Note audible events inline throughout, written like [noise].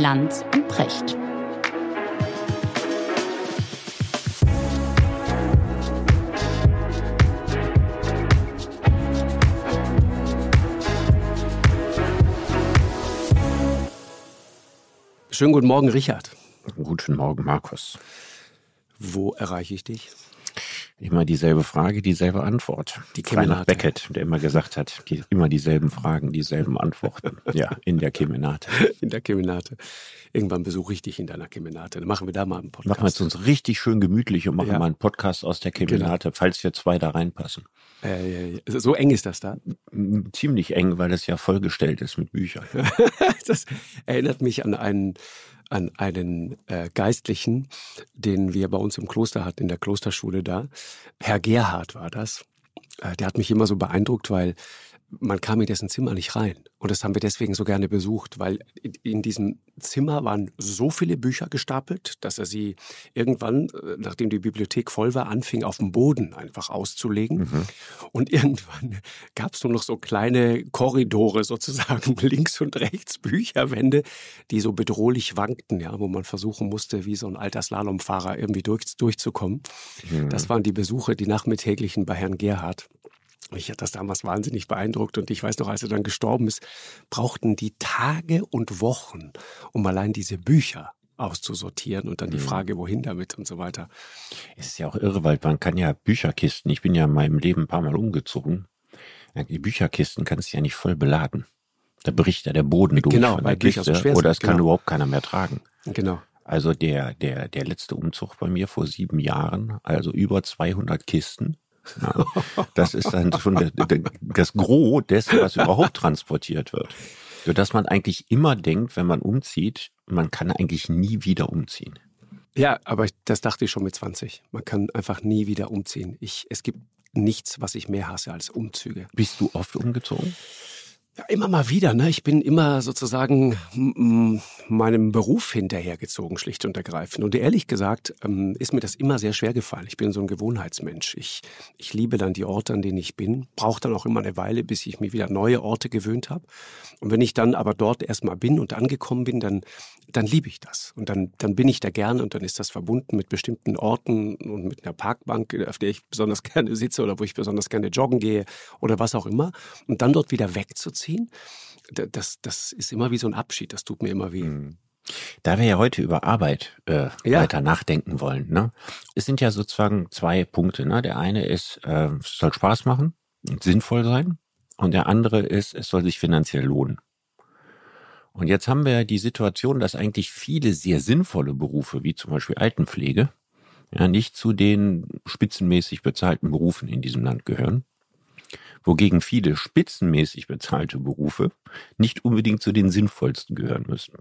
Lanz und Precht. Schönen guten Morgen, Richard. Guten Morgen, Markus. Wo erreiche ich dich? Immer dieselbe Frage, dieselbe Antwort. Die Reinhard Beckett, der immer gesagt hat, die, immer dieselben Fragen, dieselben Antworten. [laughs] ja, in der Kemenate. In der Kemenate. Irgendwann besuche ich dich in deiner Kemenate. Dann machen wir da mal einen Podcast. Machen wir es uns richtig schön gemütlich und machen ja. mal einen Podcast aus der Kemenate, genau. falls wir zwei da reinpassen. Äh, so eng ist das da? Ziemlich eng, weil es ja vollgestellt ist mit Büchern. [laughs] das erinnert mich an einen an einen äh, Geistlichen, den wir bei uns im Kloster hatten, in der Klosterschule da. Herr Gerhard war das. Äh, der hat mich immer so beeindruckt, weil man kam in dessen Zimmer nicht rein. Und das haben wir deswegen so gerne besucht, weil in diesem Zimmer waren so viele Bücher gestapelt, dass er sie irgendwann, äh, nachdem die Bibliothek voll war, anfing auf dem Boden einfach auszulegen. Mhm. Und [laughs] irgendwann gab es nur noch so kleine Korridore sozusagen, links und rechts Bücherwände, die so bedrohlich wankten, ja, wo man versuchen musste, wie so ein alter Slalomfahrer irgendwie durch, durchzukommen. Mhm. Das waren die Besuche, die nachmittäglichen bei Herrn Gerhard. Mich hat das damals wahnsinnig beeindruckt und ich weiß noch, als er dann gestorben ist, brauchten die Tage und Wochen, um allein diese Bücher auszusortieren und dann die mhm. Frage, wohin damit und so weiter. Es ist ja auch irre, weil man kann ja Bücherkisten, ich bin ja in meinem Leben ein paar Mal umgezogen, die Bücherkisten kannst du ja nicht voll beladen. Da bricht ja der Boden durch genau, von der Kiste so schwer oder es genau. kann überhaupt keiner mehr tragen. Genau. Also der, der, der letzte Umzug bei mir vor sieben Jahren, also über 200 Kisten ja, das ist dann schon das Gros dessen, was überhaupt transportiert wird. Sodass man eigentlich immer denkt, wenn man umzieht, man kann eigentlich nie wieder umziehen. Ja, aber das dachte ich schon mit 20. Man kann einfach nie wieder umziehen. Ich, es gibt nichts, was ich mehr hasse als Umzüge. Bist du oft umgezogen? Ja, immer mal wieder. Ne? Ich bin immer sozusagen meinem Beruf hinterhergezogen, schlicht und ergreifend. Und ehrlich gesagt ähm, ist mir das immer sehr schwer gefallen. Ich bin so ein Gewohnheitsmensch. Ich, ich liebe dann die Orte, an denen ich bin. Brauche dann auch immer eine Weile, bis ich mir wieder neue Orte gewöhnt habe. Und wenn ich dann aber dort erstmal bin und angekommen bin, dann, dann liebe ich das. Und dann, dann bin ich da gerne und dann ist das verbunden mit bestimmten Orten und mit einer Parkbank, auf der ich besonders [laughs] gerne sitze oder wo ich besonders gerne joggen gehe oder was auch immer. Und dann dort wieder wegzuziehen ziehen, das, das ist immer wie so ein Abschied, das tut mir immer weh. Mhm. Da wir ja heute über Arbeit äh, ja. weiter nachdenken wollen, ne? es sind ja sozusagen zwei Punkte. Ne? Der eine ist, äh, es soll Spaß machen und sinnvoll sein. Und der andere ist, es soll sich finanziell lohnen. Und jetzt haben wir die Situation, dass eigentlich viele sehr sinnvolle Berufe, wie zum Beispiel Altenpflege, ja nicht zu den spitzenmäßig bezahlten Berufen in diesem Land gehören wogegen viele spitzenmäßig bezahlte Berufe nicht unbedingt zu den sinnvollsten gehören müssen.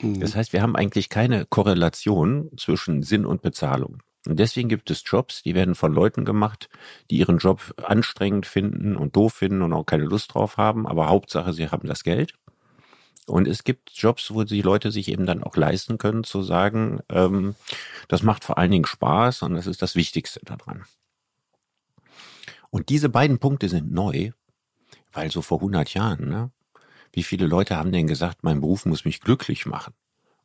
Mhm. Das heißt, wir haben eigentlich keine Korrelation zwischen Sinn und Bezahlung. Und deswegen gibt es Jobs, die werden von Leuten gemacht, die ihren Job anstrengend finden und doof finden und auch keine Lust drauf haben, aber Hauptsache, sie haben das Geld. Und es gibt Jobs, wo die Leute sich eben dann auch leisten können, zu sagen, ähm, das macht vor allen Dingen Spaß und das ist das Wichtigste daran. Und diese beiden Punkte sind neu, weil so vor 100 Jahren, ne, wie viele Leute haben denn gesagt, mein Beruf muss mich glücklich machen?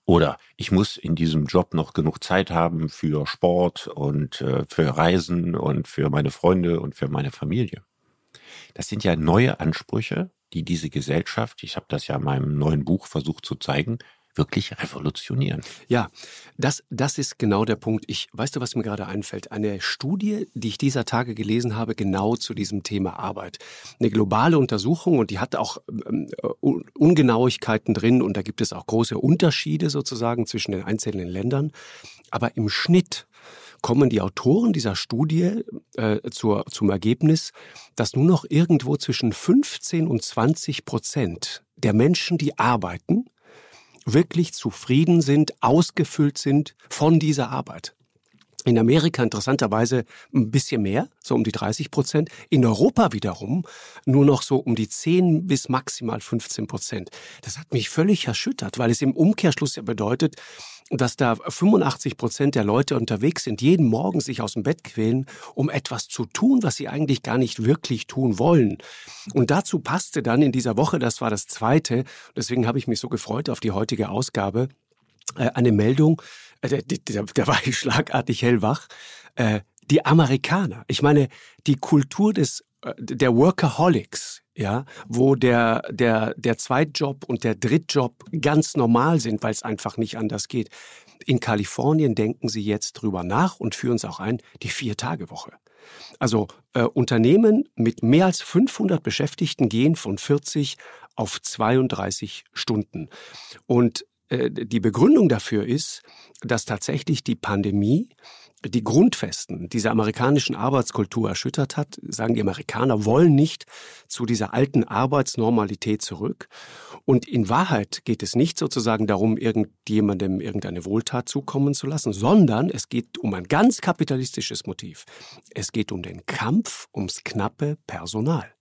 Oder ich muss in diesem Job noch genug Zeit haben für Sport und äh, für Reisen und für meine Freunde und für meine Familie. Das sind ja neue Ansprüche, die diese Gesellschaft, ich habe das ja in meinem neuen Buch versucht zu zeigen, wirklich revolutionieren. Ja, das, das ist genau der Punkt. Ich, weißt du, was mir gerade einfällt? Eine Studie, die ich dieser Tage gelesen habe, genau zu diesem Thema Arbeit. Eine globale Untersuchung und die hat auch ähm, Ungenauigkeiten drin und da gibt es auch große Unterschiede sozusagen zwischen den einzelnen Ländern. Aber im Schnitt kommen die Autoren dieser Studie äh, zur, zum Ergebnis, dass nur noch irgendwo zwischen 15 und 20 Prozent der Menschen, die arbeiten, wirklich zufrieden sind, ausgefüllt sind von dieser Arbeit. In Amerika interessanterweise ein bisschen mehr, so um die 30 Prozent. In Europa wiederum nur noch so um die 10 bis maximal 15 Prozent. Das hat mich völlig erschüttert, weil es im Umkehrschluss ja bedeutet, dass da 85 Prozent der Leute unterwegs sind, jeden Morgen sich aus dem Bett quälen, um etwas zu tun, was sie eigentlich gar nicht wirklich tun wollen. Und dazu passte dann in dieser Woche, das war das zweite, deswegen habe ich mich so gefreut auf die heutige Ausgabe, äh, eine Meldung, äh, da, war ich [laughs] schlagartig hellwach, äh, die Amerikaner. Ich meine, die Kultur des der Workaholics, ja, wo der der der Zweitjob und der Drittjob ganz normal sind, weil es einfach nicht anders geht. In Kalifornien denken sie jetzt drüber nach und führen es auch ein, die Vier-Tage-Woche. Also äh, Unternehmen mit mehr als 500 Beschäftigten gehen von 40 auf 32 Stunden. Und äh, die Begründung dafür ist, dass tatsächlich die Pandemie die Grundfesten dieser amerikanischen Arbeitskultur erschüttert hat, sagen die Amerikaner, wollen nicht zu dieser alten Arbeitsnormalität zurück. Und in Wahrheit geht es nicht sozusagen darum, irgendjemandem irgendeine Wohltat zukommen zu lassen, sondern es geht um ein ganz kapitalistisches Motiv. Es geht um den Kampf ums knappe Personal.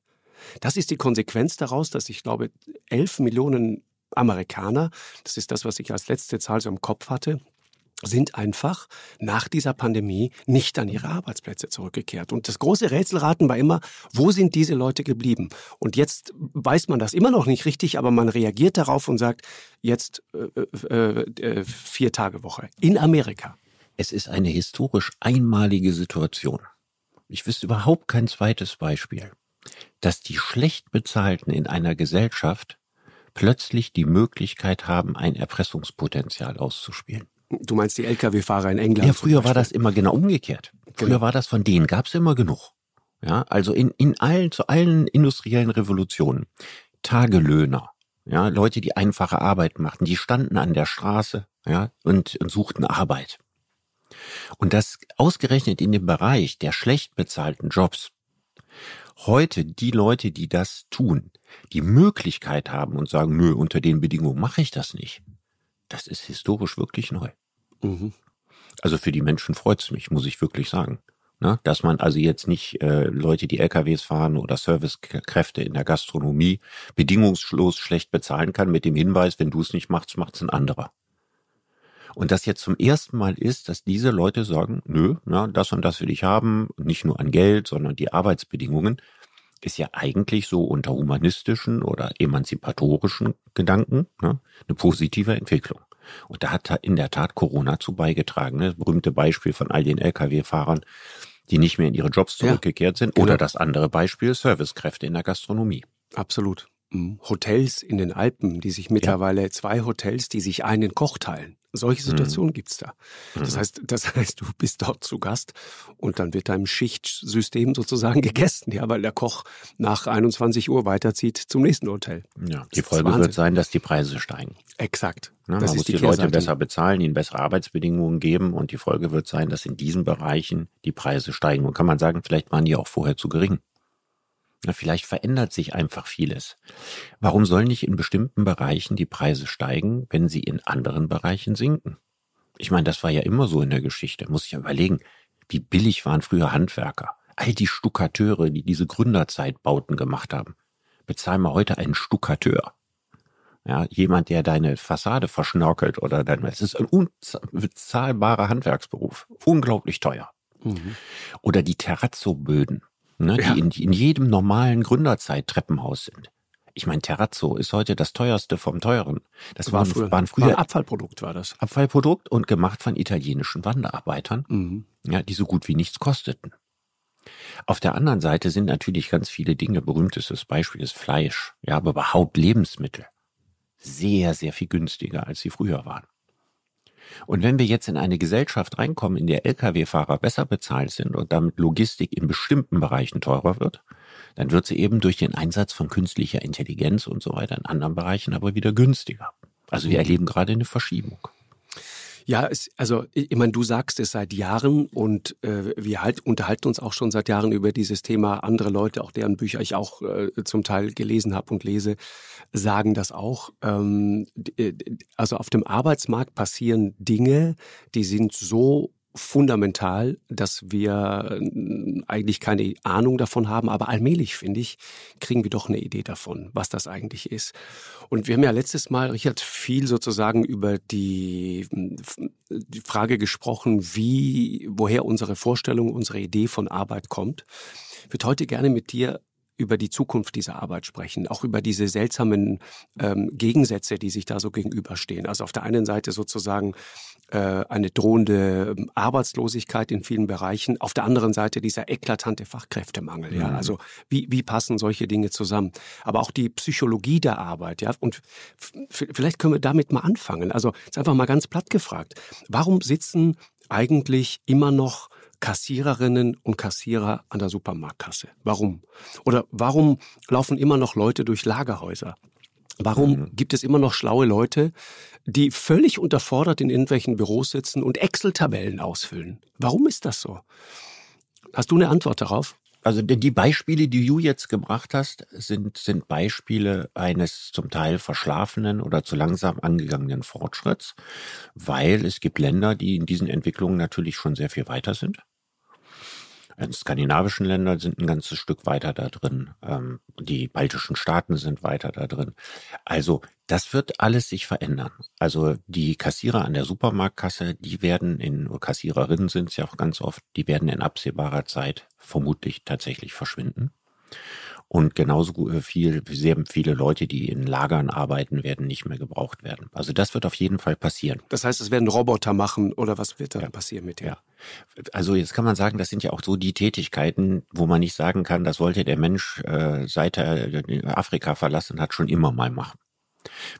Das ist die Konsequenz daraus, dass ich glaube, elf Millionen Amerikaner, das ist das, was ich als letzte Zahl so im Kopf hatte, sind einfach nach dieser Pandemie nicht an ihre Arbeitsplätze zurückgekehrt. Und das große Rätselraten war immer, wo sind diese Leute geblieben? Und jetzt weiß man das immer noch nicht richtig, aber man reagiert darauf und sagt, jetzt äh, äh, äh, vier Tage Woche in Amerika. Es ist eine historisch einmalige Situation. Ich wüsste überhaupt kein zweites Beispiel, dass die schlecht bezahlten in einer Gesellschaft plötzlich die Möglichkeit haben, ein Erpressungspotenzial auszuspielen. Du meinst die Lkw-Fahrer in England? Ja, früher war das immer genau umgekehrt. Früher genau. war das von denen gab es immer genug. Ja, also in, in allen, zu allen industriellen Revolutionen. Tagelöhner, ja, Leute, die einfache Arbeit machten, die standen an der Straße, ja, und, und suchten Arbeit. Und das ausgerechnet in dem Bereich der schlecht bezahlten Jobs. Heute die Leute, die das tun, die Möglichkeit haben und sagen, nö, unter den Bedingungen mache ich das nicht. Das ist historisch wirklich neu. Mhm. Also für die Menschen freut es mich, muss ich wirklich sagen. Ne? Dass man also jetzt nicht äh, Leute, die LKWs fahren oder Servicekräfte in der Gastronomie bedingungslos schlecht bezahlen kann mit dem Hinweis, wenn du es nicht machst, macht es ein anderer. Und das jetzt zum ersten Mal ist, dass diese Leute sagen, nö, na, das und das will ich haben, nicht nur an Geld, sondern die Arbeitsbedingungen, ist ja eigentlich so unter humanistischen oder emanzipatorischen Gedanken ne, eine positive Entwicklung. Und da hat in der Tat Corona zu beigetragen. Ne? Das berühmte Beispiel von all den Lkw-Fahrern, die nicht mehr in ihre Jobs zurückgekehrt sind. Oder genau. das andere Beispiel, Servicekräfte in der Gastronomie. Absolut. Mhm. Hotels in den Alpen, die sich mittlerweile, ja. zwei Hotels, die sich einen Koch teilen. Solche Situationen mhm. gibt's da. Das mhm. heißt, das [laughs] heißt, du bist dort zu Gast und dann wird deinem Schichtsystem sozusagen [laughs] gegessen, ja, weil der Koch nach 21 Uhr weiterzieht zum nächsten Hotel. Ja, die Folge wird sein, dass die Preise steigen. Exakt. Ja, man muss die, die Leute besser bezahlen, ihnen bessere Arbeitsbedingungen geben und die Folge wird sein, dass in diesen Bereichen die Preise steigen. Und kann man sagen, vielleicht waren die auch vorher zu gering. Na, vielleicht verändert sich einfach vieles. Warum sollen nicht in bestimmten Bereichen die Preise steigen, wenn sie in anderen Bereichen sinken? Ich meine, das war ja immer so in der Geschichte. Muss ich ja überlegen, wie billig waren früher Handwerker. All die Stuckateure, die diese Gründerzeitbauten gemacht haben. Bezahl mal heute einen Stuckateur. Ja, jemand, der deine Fassade verschnörkelt oder dein, es ist ein unbezahlbarer Handwerksberuf. Unglaublich teuer. Mhm. Oder die Terrazzo-Böden ne, ja. die, in, die in jedem normalen Gründerzeit-Treppenhaus sind. Ich meine, Terrazzo ist heute das teuerste vom teuren. Das, das waren, früher, waren früher war Abfallprodukt war das. Abfallprodukt und gemacht von italienischen Wanderarbeitern, mhm. ja, die so gut wie nichts kosteten. Auf der anderen Seite sind natürlich ganz viele Dinge. Berühmtestes Beispiel ist Fleisch, ja, aber überhaupt Lebensmittel sehr, sehr viel günstiger, als sie früher waren. Und wenn wir jetzt in eine Gesellschaft reinkommen, in der Lkw-Fahrer besser bezahlt sind und damit Logistik in bestimmten Bereichen teurer wird, dann wird sie eben durch den Einsatz von künstlicher Intelligenz und so weiter in anderen Bereichen aber wieder günstiger. Also wir erleben gerade eine Verschiebung. Ja, es, also ich meine, du sagst es seit Jahren und äh, wir halt unterhalten uns auch schon seit Jahren über dieses Thema. Andere Leute, auch deren Bücher ich auch äh, zum Teil gelesen habe und lese, sagen das auch. Ähm, äh, also auf dem Arbeitsmarkt passieren Dinge, die sind so fundamental, dass wir äh, eigentlich keine Ahnung davon haben, aber allmählich, finde ich, kriegen wir doch eine Idee davon, was das eigentlich ist. Und wir haben ja letztes Mal, Richard, viel sozusagen über die, die Frage gesprochen, wie, woher unsere Vorstellung, unsere Idee von Arbeit kommt. Ich würde heute gerne mit dir über die Zukunft dieser Arbeit sprechen, auch über diese seltsamen ähm, Gegensätze, die sich da so gegenüberstehen. Also auf der einen Seite sozusagen äh, eine drohende ähm, Arbeitslosigkeit in vielen Bereichen. Auf der anderen Seite dieser eklatante Fachkräftemangel. Ja, mhm. also wie, wie passen solche Dinge zusammen? Aber auch die Psychologie der Arbeit. Ja, und vielleicht können wir damit mal anfangen. Also jetzt einfach mal ganz platt gefragt: Warum sitzen eigentlich immer noch Kassiererinnen und Kassierer an der Supermarktkasse? Warum? Oder warum laufen immer noch Leute durch Lagerhäuser? Warum mhm. gibt es immer noch schlaue Leute, die völlig unterfordert in irgendwelchen Büros sitzen und Excel-Tabellen ausfüllen? Warum ist das so? Hast du eine Antwort darauf? Also die Beispiele, die du jetzt gebracht hast, sind, sind Beispiele eines zum Teil verschlafenen oder zu langsam angegangenen Fortschritts, weil es gibt Länder, die in diesen Entwicklungen natürlich schon sehr viel weiter sind. Die skandinavischen Länder sind ein ganzes Stück weiter da drin. Ähm, die baltischen Staaten sind weiter da drin. Also das wird alles sich verändern. Also die Kassierer an der Supermarktkasse, die werden in, Kassiererinnen sind es ja auch ganz oft, die werden in absehbarer Zeit vermutlich tatsächlich verschwinden. Und genauso viel, sehr viele Leute, die in Lagern arbeiten, werden nicht mehr gebraucht werden. Also das wird auf jeden Fall passieren. Das heißt, es werden Roboter machen oder was wird da ja. passieren mit dir? Ja. Also jetzt kann man sagen, das sind ja auch so die Tätigkeiten, wo man nicht sagen kann, das wollte der Mensch, äh, seit er Afrika verlassen hat, schon immer mal machen.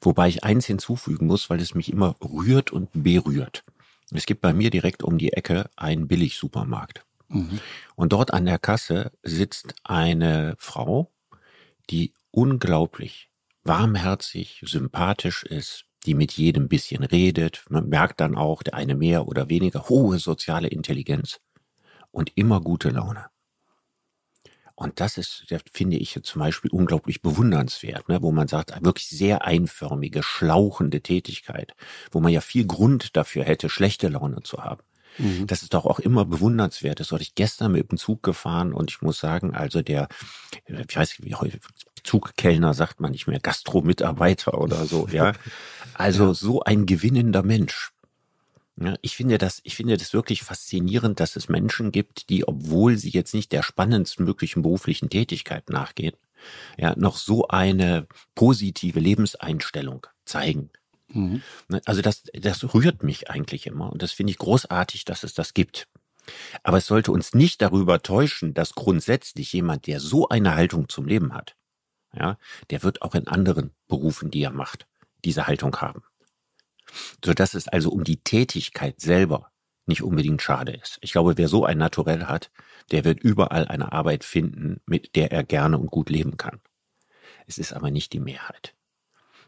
Wobei ich eins hinzufügen muss, weil es mich immer rührt und berührt. Es gibt bei mir direkt um die Ecke einen Billigsupermarkt. Und dort an der Kasse sitzt eine Frau, die unglaublich warmherzig, sympathisch ist, die mit jedem bisschen redet. Man merkt dann auch, der eine mehr oder weniger hohe soziale Intelligenz und immer gute Laune. Und das ist, das finde ich zum Beispiel unglaublich bewundernswert, ne? wo man sagt, wirklich sehr einförmige, schlauchende Tätigkeit, wo man ja viel Grund dafür hätte, schlechte Laune zu haben. Mhm. Das ist doch auch immer bewundernswert. Das wurde ich gestern mit dem Zug gefahren und ich muss sagen, also der, ich weiß nicht, wie heute, Zugkellner sagt man nicht mehr, Gastromitarbeiter oder so, [laughs] ja. Also ja. so ein gewinnender Mensch. Ja, ich finde das, ich finde das wirklich faszinierend, dass es Menschen gibt, die, obwohl sie jetzt nicht der spannendsten möglichen beruflichen Tätigkeit nachgehen, ja, noch so eine positive Lebenseinstellung zeigen. Mhm. Ne, also das, das rührt mich eigentlich immer und das finde ich großartig, dass es das gibt. Aber es sollte uns nicht darüber täuschen, dass grundsätzlich jemand, der so eine Haltung zum Leben hat, ja, der wird auch in anderen Berufen, die er macht, diese Haltung haben. Sodass es also um die Tätigkeit selber nicht unbedingt schade ist. Ich glaube, wer so ein Naturell hat, der wird überall eine Arbeit finden, mit der er gerne und gut leben kann. Es ist aber nicht die Mehrheit.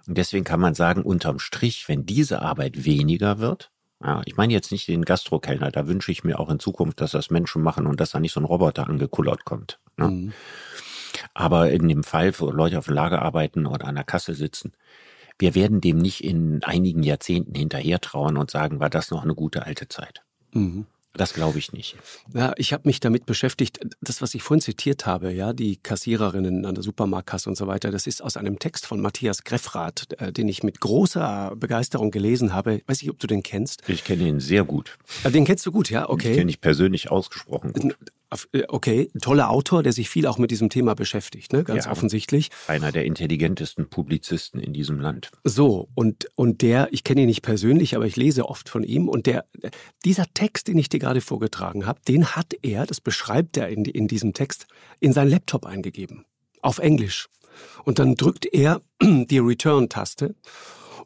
Und deswegen kann man sagen, unterm Strich, wenn diese Arbeit weniger wird, ja, ich meine jetzt nicht den Gastrokellner, da wünsche ich mir auch in Zukunft, dass das Menschen machen und dass da nicht so ein Roboter angekullert kommt. Ne? Mhm. Aber in dem Fall, wo Leute auf dem Lager arbeiten oder an der Kasse sitzen, wir werden dem nicht in einigen Jahrzehnten hinterher trauen und sagen, war das noch eine gute alte Zeit. Mhm. Das glaube ich nicht. Ja, ich habe mich damit beschäftigt. Das, was ich vorhin zitiert habe, ja, die Kassiererinnen an der Supermarktkasse und so weiter, das ist aus einem Text von Matthias Greffrath, äh, den ich mit großer Begeisterung gelesen habe. Weiß nicht, ob du den kennst. Ich kenne ihn sehr gut. Den kennst du gut, ja, okay. Ich kenne ich persönlich ausgesprochen gut. Äh, okay, ein toller Autor, der sich viel auch mit diesem Thema beschäftigt, ne? ganz ja, offensichtlich. Einer der intelligentesten Publizisten in diesem Land. So, und, und der, ich kenne ihn nicht persönlich, aber ich lese oft von ihm. Und der, dieser Text, den ich dir gerade vorgetragen habe, den hat er, das beschreibt er in, in diesem Text, in seinen Laptop eingegeben. Auf Englisch. Und dann drückt er [clears throat] die Return-Taste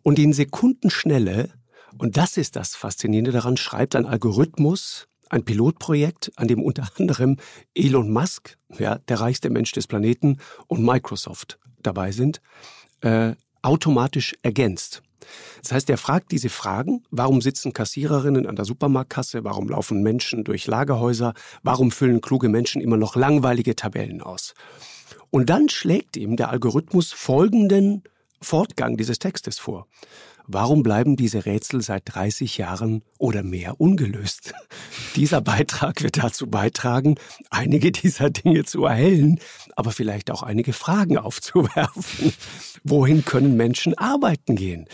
und in Sekundenschnelle, und das ist das Faszinierende daran, schreibt ein Algorithmus ein Pilotprojekt, an dem unter anderem Elon Musk, ja, der reichste Mensch des Planeten, und Microsoft dabei sind, äh, automatisch ergänzt. Das heißt, er fragt diese Fragen, warum sitzen Kassiererinnen an der Supermarktkasse, warum laufen Menschen durch Lagerhäuser, warum füllen kluge Menschen immer noch langweilige Tabellen aus. Und dann schlägt ihm der Algorithmus folgenden Fortgang dieses Textes vor. Warum bleiben diese Rätsel seit 30 Jahren oder mehr ungelöst? [laughs] Dieser Beitrag wird dazu beitragen, einige dieser Dinge zu erhellen, aber vielleicht auch einige Fragen aufzuwerfen. [laughs] Wohin können Menschen arbeiten gehen?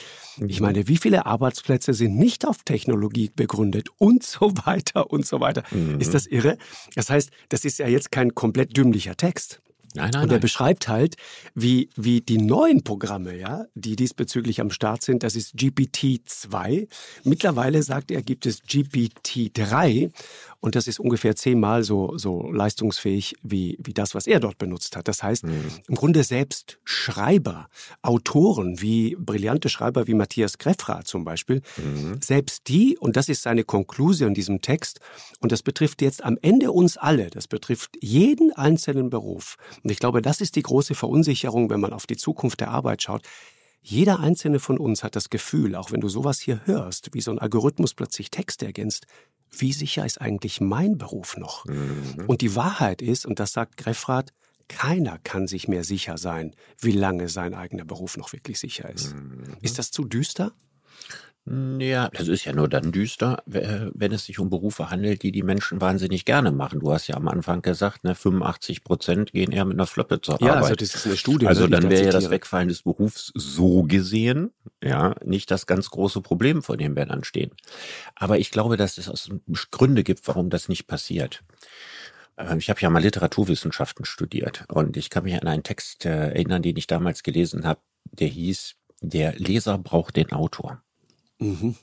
Ich meine, wie viele Arbeitsplätze sind nicht auf Technologie begründet und so weiter und so weiter. Mhm. Ist das irre? Das heißt, das ist ja jetzt kein komplett dümmlicher Text. Nein, nein, und er beschreibt halt, wie, wie die neuen Programme, ja, die diesbezüglich am Start sind, das ist GPT-2. Mittlerweile sagt er, gibt es GPT-3 und das ist ungefähr zehnmal so, so leistungsfähig wie, wie das, was er dort benutzt hat. Das heißt, mhm. im Grunde selbst Schreiber, Autoren, wie brillante Schreiber wie Matthias Greffra zum Beispiel, mhm. selbst die, und das ist seine Konklusion in diesem Text, und das betrifft jetzt am Ende uns alle, das betrifft jeden einzelnen Beruf. Und ich glaube, das ist die große Verunsicherung, wenn man auf die Zukunft der Arbeit schaut. Jeder einzelne von uns hat das Gefühl, auch wenn du sowas hier hörst, wie so ein Algorithmus plötzlich Texte ergänzt, wie sicher ist eigentlich mein Beruf noch? Mhm. Und die Wahrheit ist, und das sagt Greffrath, keiner kann sich mehr sicher sein, wie lange sein eigener Beruf noch wirklich sicher ist. Mhm. Ist das zu düster? Ja, das ist ja nur dann düster, wenn es sich um Berufe handelt, die die Menschen wahnsinnig gerne machen. Du hast ja am Anfang gesagt, ne, 85 Prozent gehen eher mit einer Floppe zur ja, Arbeit. Ja, also das ist eine Studie. Also dann wäre ja das Wegfallen des Berufs so gesehen, ja, nicht das ganz große Problem, vor dem wir dann stehen. Aber ich glaube, dass es Gründe gibt, warum das nicht passiert. Ähm, ich habe ja mal Literaturwissenschaften studiert und ich kann mich an einen Text äh, erinnern, den ich damals gelesen habe, der hieß, der Leser braucht den Autor. Mhm.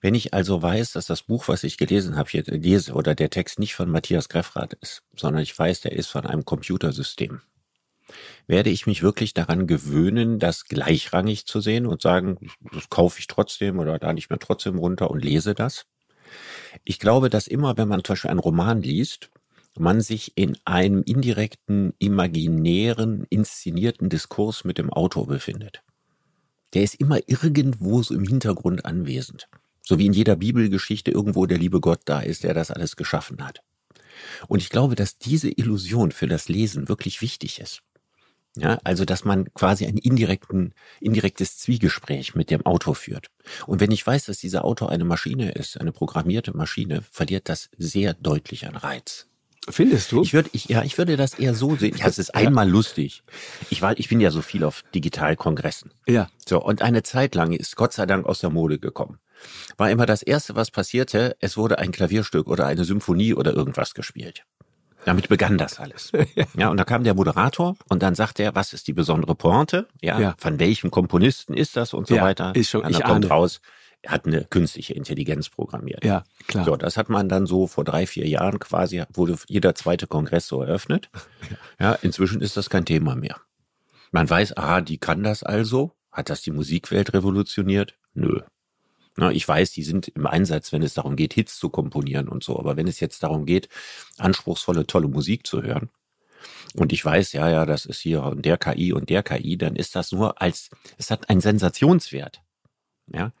Wenn ich also weiß, dass das Buch, was ich gelesen habe, hier lese oder der Text nicht von Matthias Greffrath ist, sondern ich weiß, der ist von einem Computersystem, werde ich mich wirklich daran gewöhnen, das gleichrangig zu sehen und sagen, das kaufe ich trotzdem oder da nicht mehr trotzdem runter und lese das. Ich glaube, dass immer, wenn man zum Beispiel einen Roman liest, man sich in einem indirekten, imaginären, inszenierten Diskurs mit dem Autor befindet der ist immer irgendwo so im Hintergrund anwesend. So wie in jeder Bibelgeschichte irgendwo der liebe Gott da ist, der das alles geschaffen hat. Und ich glaube, dass diese Illusion für das Lesen wirklich wichtig ist. Ja, also, dass man quasi ein indirekten, indirektes Zwiegespräch mit dem Autor führt. Und wenn ich weiß, dass dieser Autor eine Maschine ist, eine programmierte Maschine, verliert das sehr deutlich an Reiz. Findest du? Ich würde, ich, ja, ich würde das eher so sehen. Ja, es ist einmal lustig. Ich war, ich bin ja so viel auf Digitalkongressen. Ja. So. Und eine Zeit lang ist Gott sei Dank aus der Mode gekommen. War immer das erste, was passierte. Es wurde ein Klavierstück oder eine Symphonie oder irgendwas gespielt. Damit begann das alles. [laughs] ja, und da kam der Moderator und dann sagt er, was ist die besondere Pointe? Ja, ja. von welchem Komponisten ist das und so ja, weiter. Ist schon, und dann ich kommt ahne. raus, hat eine künstliche Intelligenz programmiert. Ja, klar. So, das hat man dann so vor drei, vier Jahren quasi, wurde jeder zweite Kongress so eröffnet. [laughs] Ja, inzwischen ist das kein Thema mehr. Man weiß, ah, die kann das also. Hat das die Musikwelt revolutioniert? Nö. Na, ich weiß, die sind im Einsatz, wenn es darum geht, Hits zu komponieren und so. Aber wenn es jetzt darum geht, anspruchsvolle, tolle Musik zu hören, und ich weiß, ja, ja, das ist hier der KI und der KI, dann ist das nur als, es hat einen Sensationswert. Ja,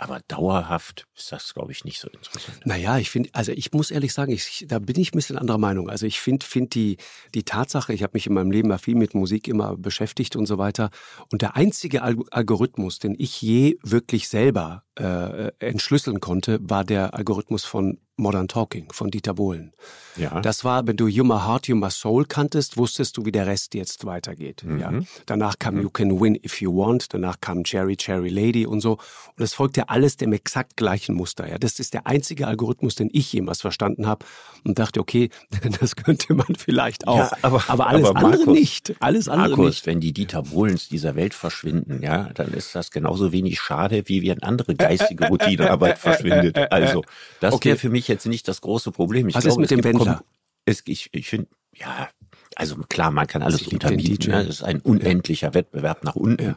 aber dauerhaft ist das, glaube ich, nicht so interessant. Naja, ich finde, also ich muss ehrlich sagen, ich, da bin ich ein bisschen anderer Meinung. Also ich finde find die, die Tatsache, ich habe mich in meinem Leben ja viel mit Musik immer beschäftigt und so weiter. Und der einzige Algorithmus, den ich je wirklich selber äh, entschlüsseln konnte, war der Algorithmus von Modern Talking von Dieter Bohlen. Ja. Das war, wenn du Humor Heart, Humor Soul kanntest, wusstest du, wie der Rest jetzt weitergeht. Mhm. Ja. Danach kam mhm. You Can Win If You Want, danach kam Cherry Cherry Lady und so. Und es folgt ja alles dem exakt gleichen Muster. Ja. Das ist der einzige Algorithmus, den ich jemals verstanden habe und dachte, okay, [laughs] das könnte man vielleicht auch. Ja, aber, aber alles aber Markus, andere nicht. Alles andere Markus, nicht. wenn die Dieter Bohlens dieser Welt verschwinden, ja, dann ist das genauso wenig schade, wie wenn andere [laughs] geistige Routinearbeit verschwindet. Also, das okay. wäre für mich jetzt nicht das große Problem. Ich Was glaube, ist mit dem Wendler? Es, ich ich finde, ja, also klar, man kann alles unterbieten. Ne? Das ist ein unendlicher ja. Wettbewerb nach unten.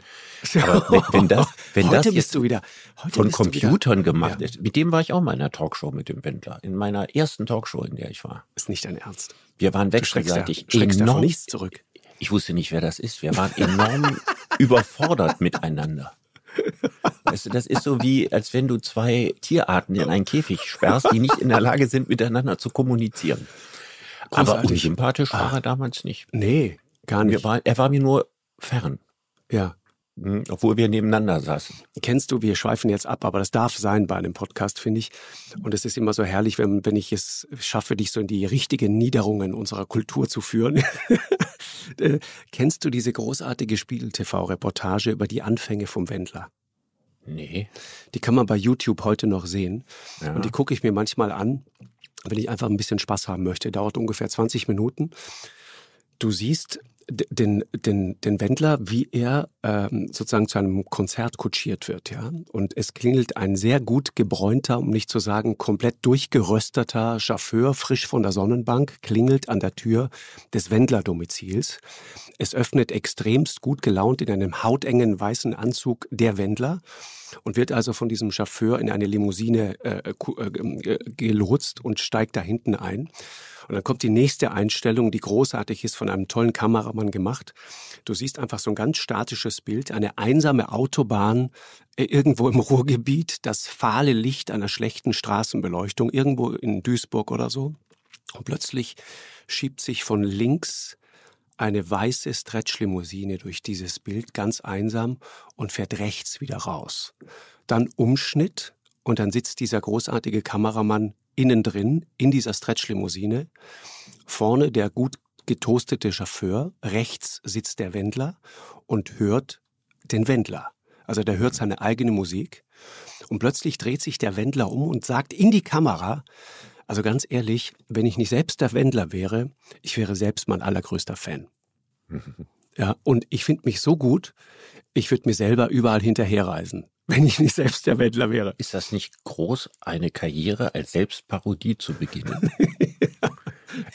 Ja. Aber wenn, wenn das, [laughs] wenn Heute das jetzt wieder, von Computern gemacht ja. ist, mit dem war ich auch mal in einer Talkshow mit dem Wendler, in meiner ersten Talkshow, in der ich war. Ist nicht dein Ernst. Wir waren wechselseitig du schreckst enorm. nichts zurück. Ich wusste nicht, wer das ist. Wir waren enorm [laughs] überfordert miteinander. [laughs] Weißt du, das ist so wie, als wenn du zwei Tierarten in einen Käfig sperrst, die nicht in der Lage sind, miteinander zu kommunizieren. Großartig. Aber unsympathisch war ah. er damals nicht. Nee, gar nicht. War, er war mir nur fern. Ja. Mhm, obwohl wir nebeneinander saßen. Kennst du, wir schweifen jetzt ab, aber das darf sein bei einem Podcast, finde ich. Und es ist immer so herrlich, wenn, wenn ich es schaffe, dich so in die richtigen Niederungen unserer Kultur zu führen. [laughs] Äh, kennst du diese großartige Spiegel-TV-Reportage über die Anfänge vom Wendler? Nee. Die kann man bei YouTube heute noch sehen. Ja. Und die gucke ich mir manchmal an, wenn ich einfach ein bisschen Spaß haben möchte. Dauert ungefähr 20 Minuten. Du siehst den, den, den Wendler, wie er ähm, sozusagen zu einem Konzert kutschiert wird, ja. Und es klingelt ein sehr gut gebräunter, um nicht zu sagen komplett durchgerösteter Chauffeur, frisch von der Sonnenbank, klingelt an der Tür des Wendler-Domizils. Es öffnet extremst gut gelaunt in einem hautengen weißen Anzug der Wendler und wird also von diesem Chauffeur in eine Limousine äh, äh, gelotst und steigt da hinten ein. Und dann kommt die nächste Einstellung, die großartig ist, von einem tollen Kameramann gemacht. Du siehst einfach so ein ganz statisches Bild, eine einsame Autobahn äh, irgendwo im [laughs] Ruhrgebiet, das fahle Licht einer schlechten Straßenbeleuchtung, irgendwo in Duisburg oder so. Und plötzlich schiebt sich von links eine weiße Stretchlimousine durch dieses Bild ganz einsam und fährt rechts wieder raus. Dann Umschnitt und dann sitzt dieser großartige Kameramann innen drin in dieser Stretchlimousine. Vorne der gut getoastete Chauffeur, rechts sitzt der Wendler und hört den Wendler. Also der hört seine eigene Musik und plötzlich dreht sich der Wendler um und sagt in die Kamera, also ganz ehrlich, wenn ich nicht selbst der Wendler wäre, ich wäre selbst mein allergrößter Fan. [laughs] Ja, und ich finde mich so gut, ich würde mir selber überall hinterherreisen wenn ich nicht selbst der Wendler wäre. Ist das nicht groß, eine Karriere als Selbstparodie zu beginnen? [laughs]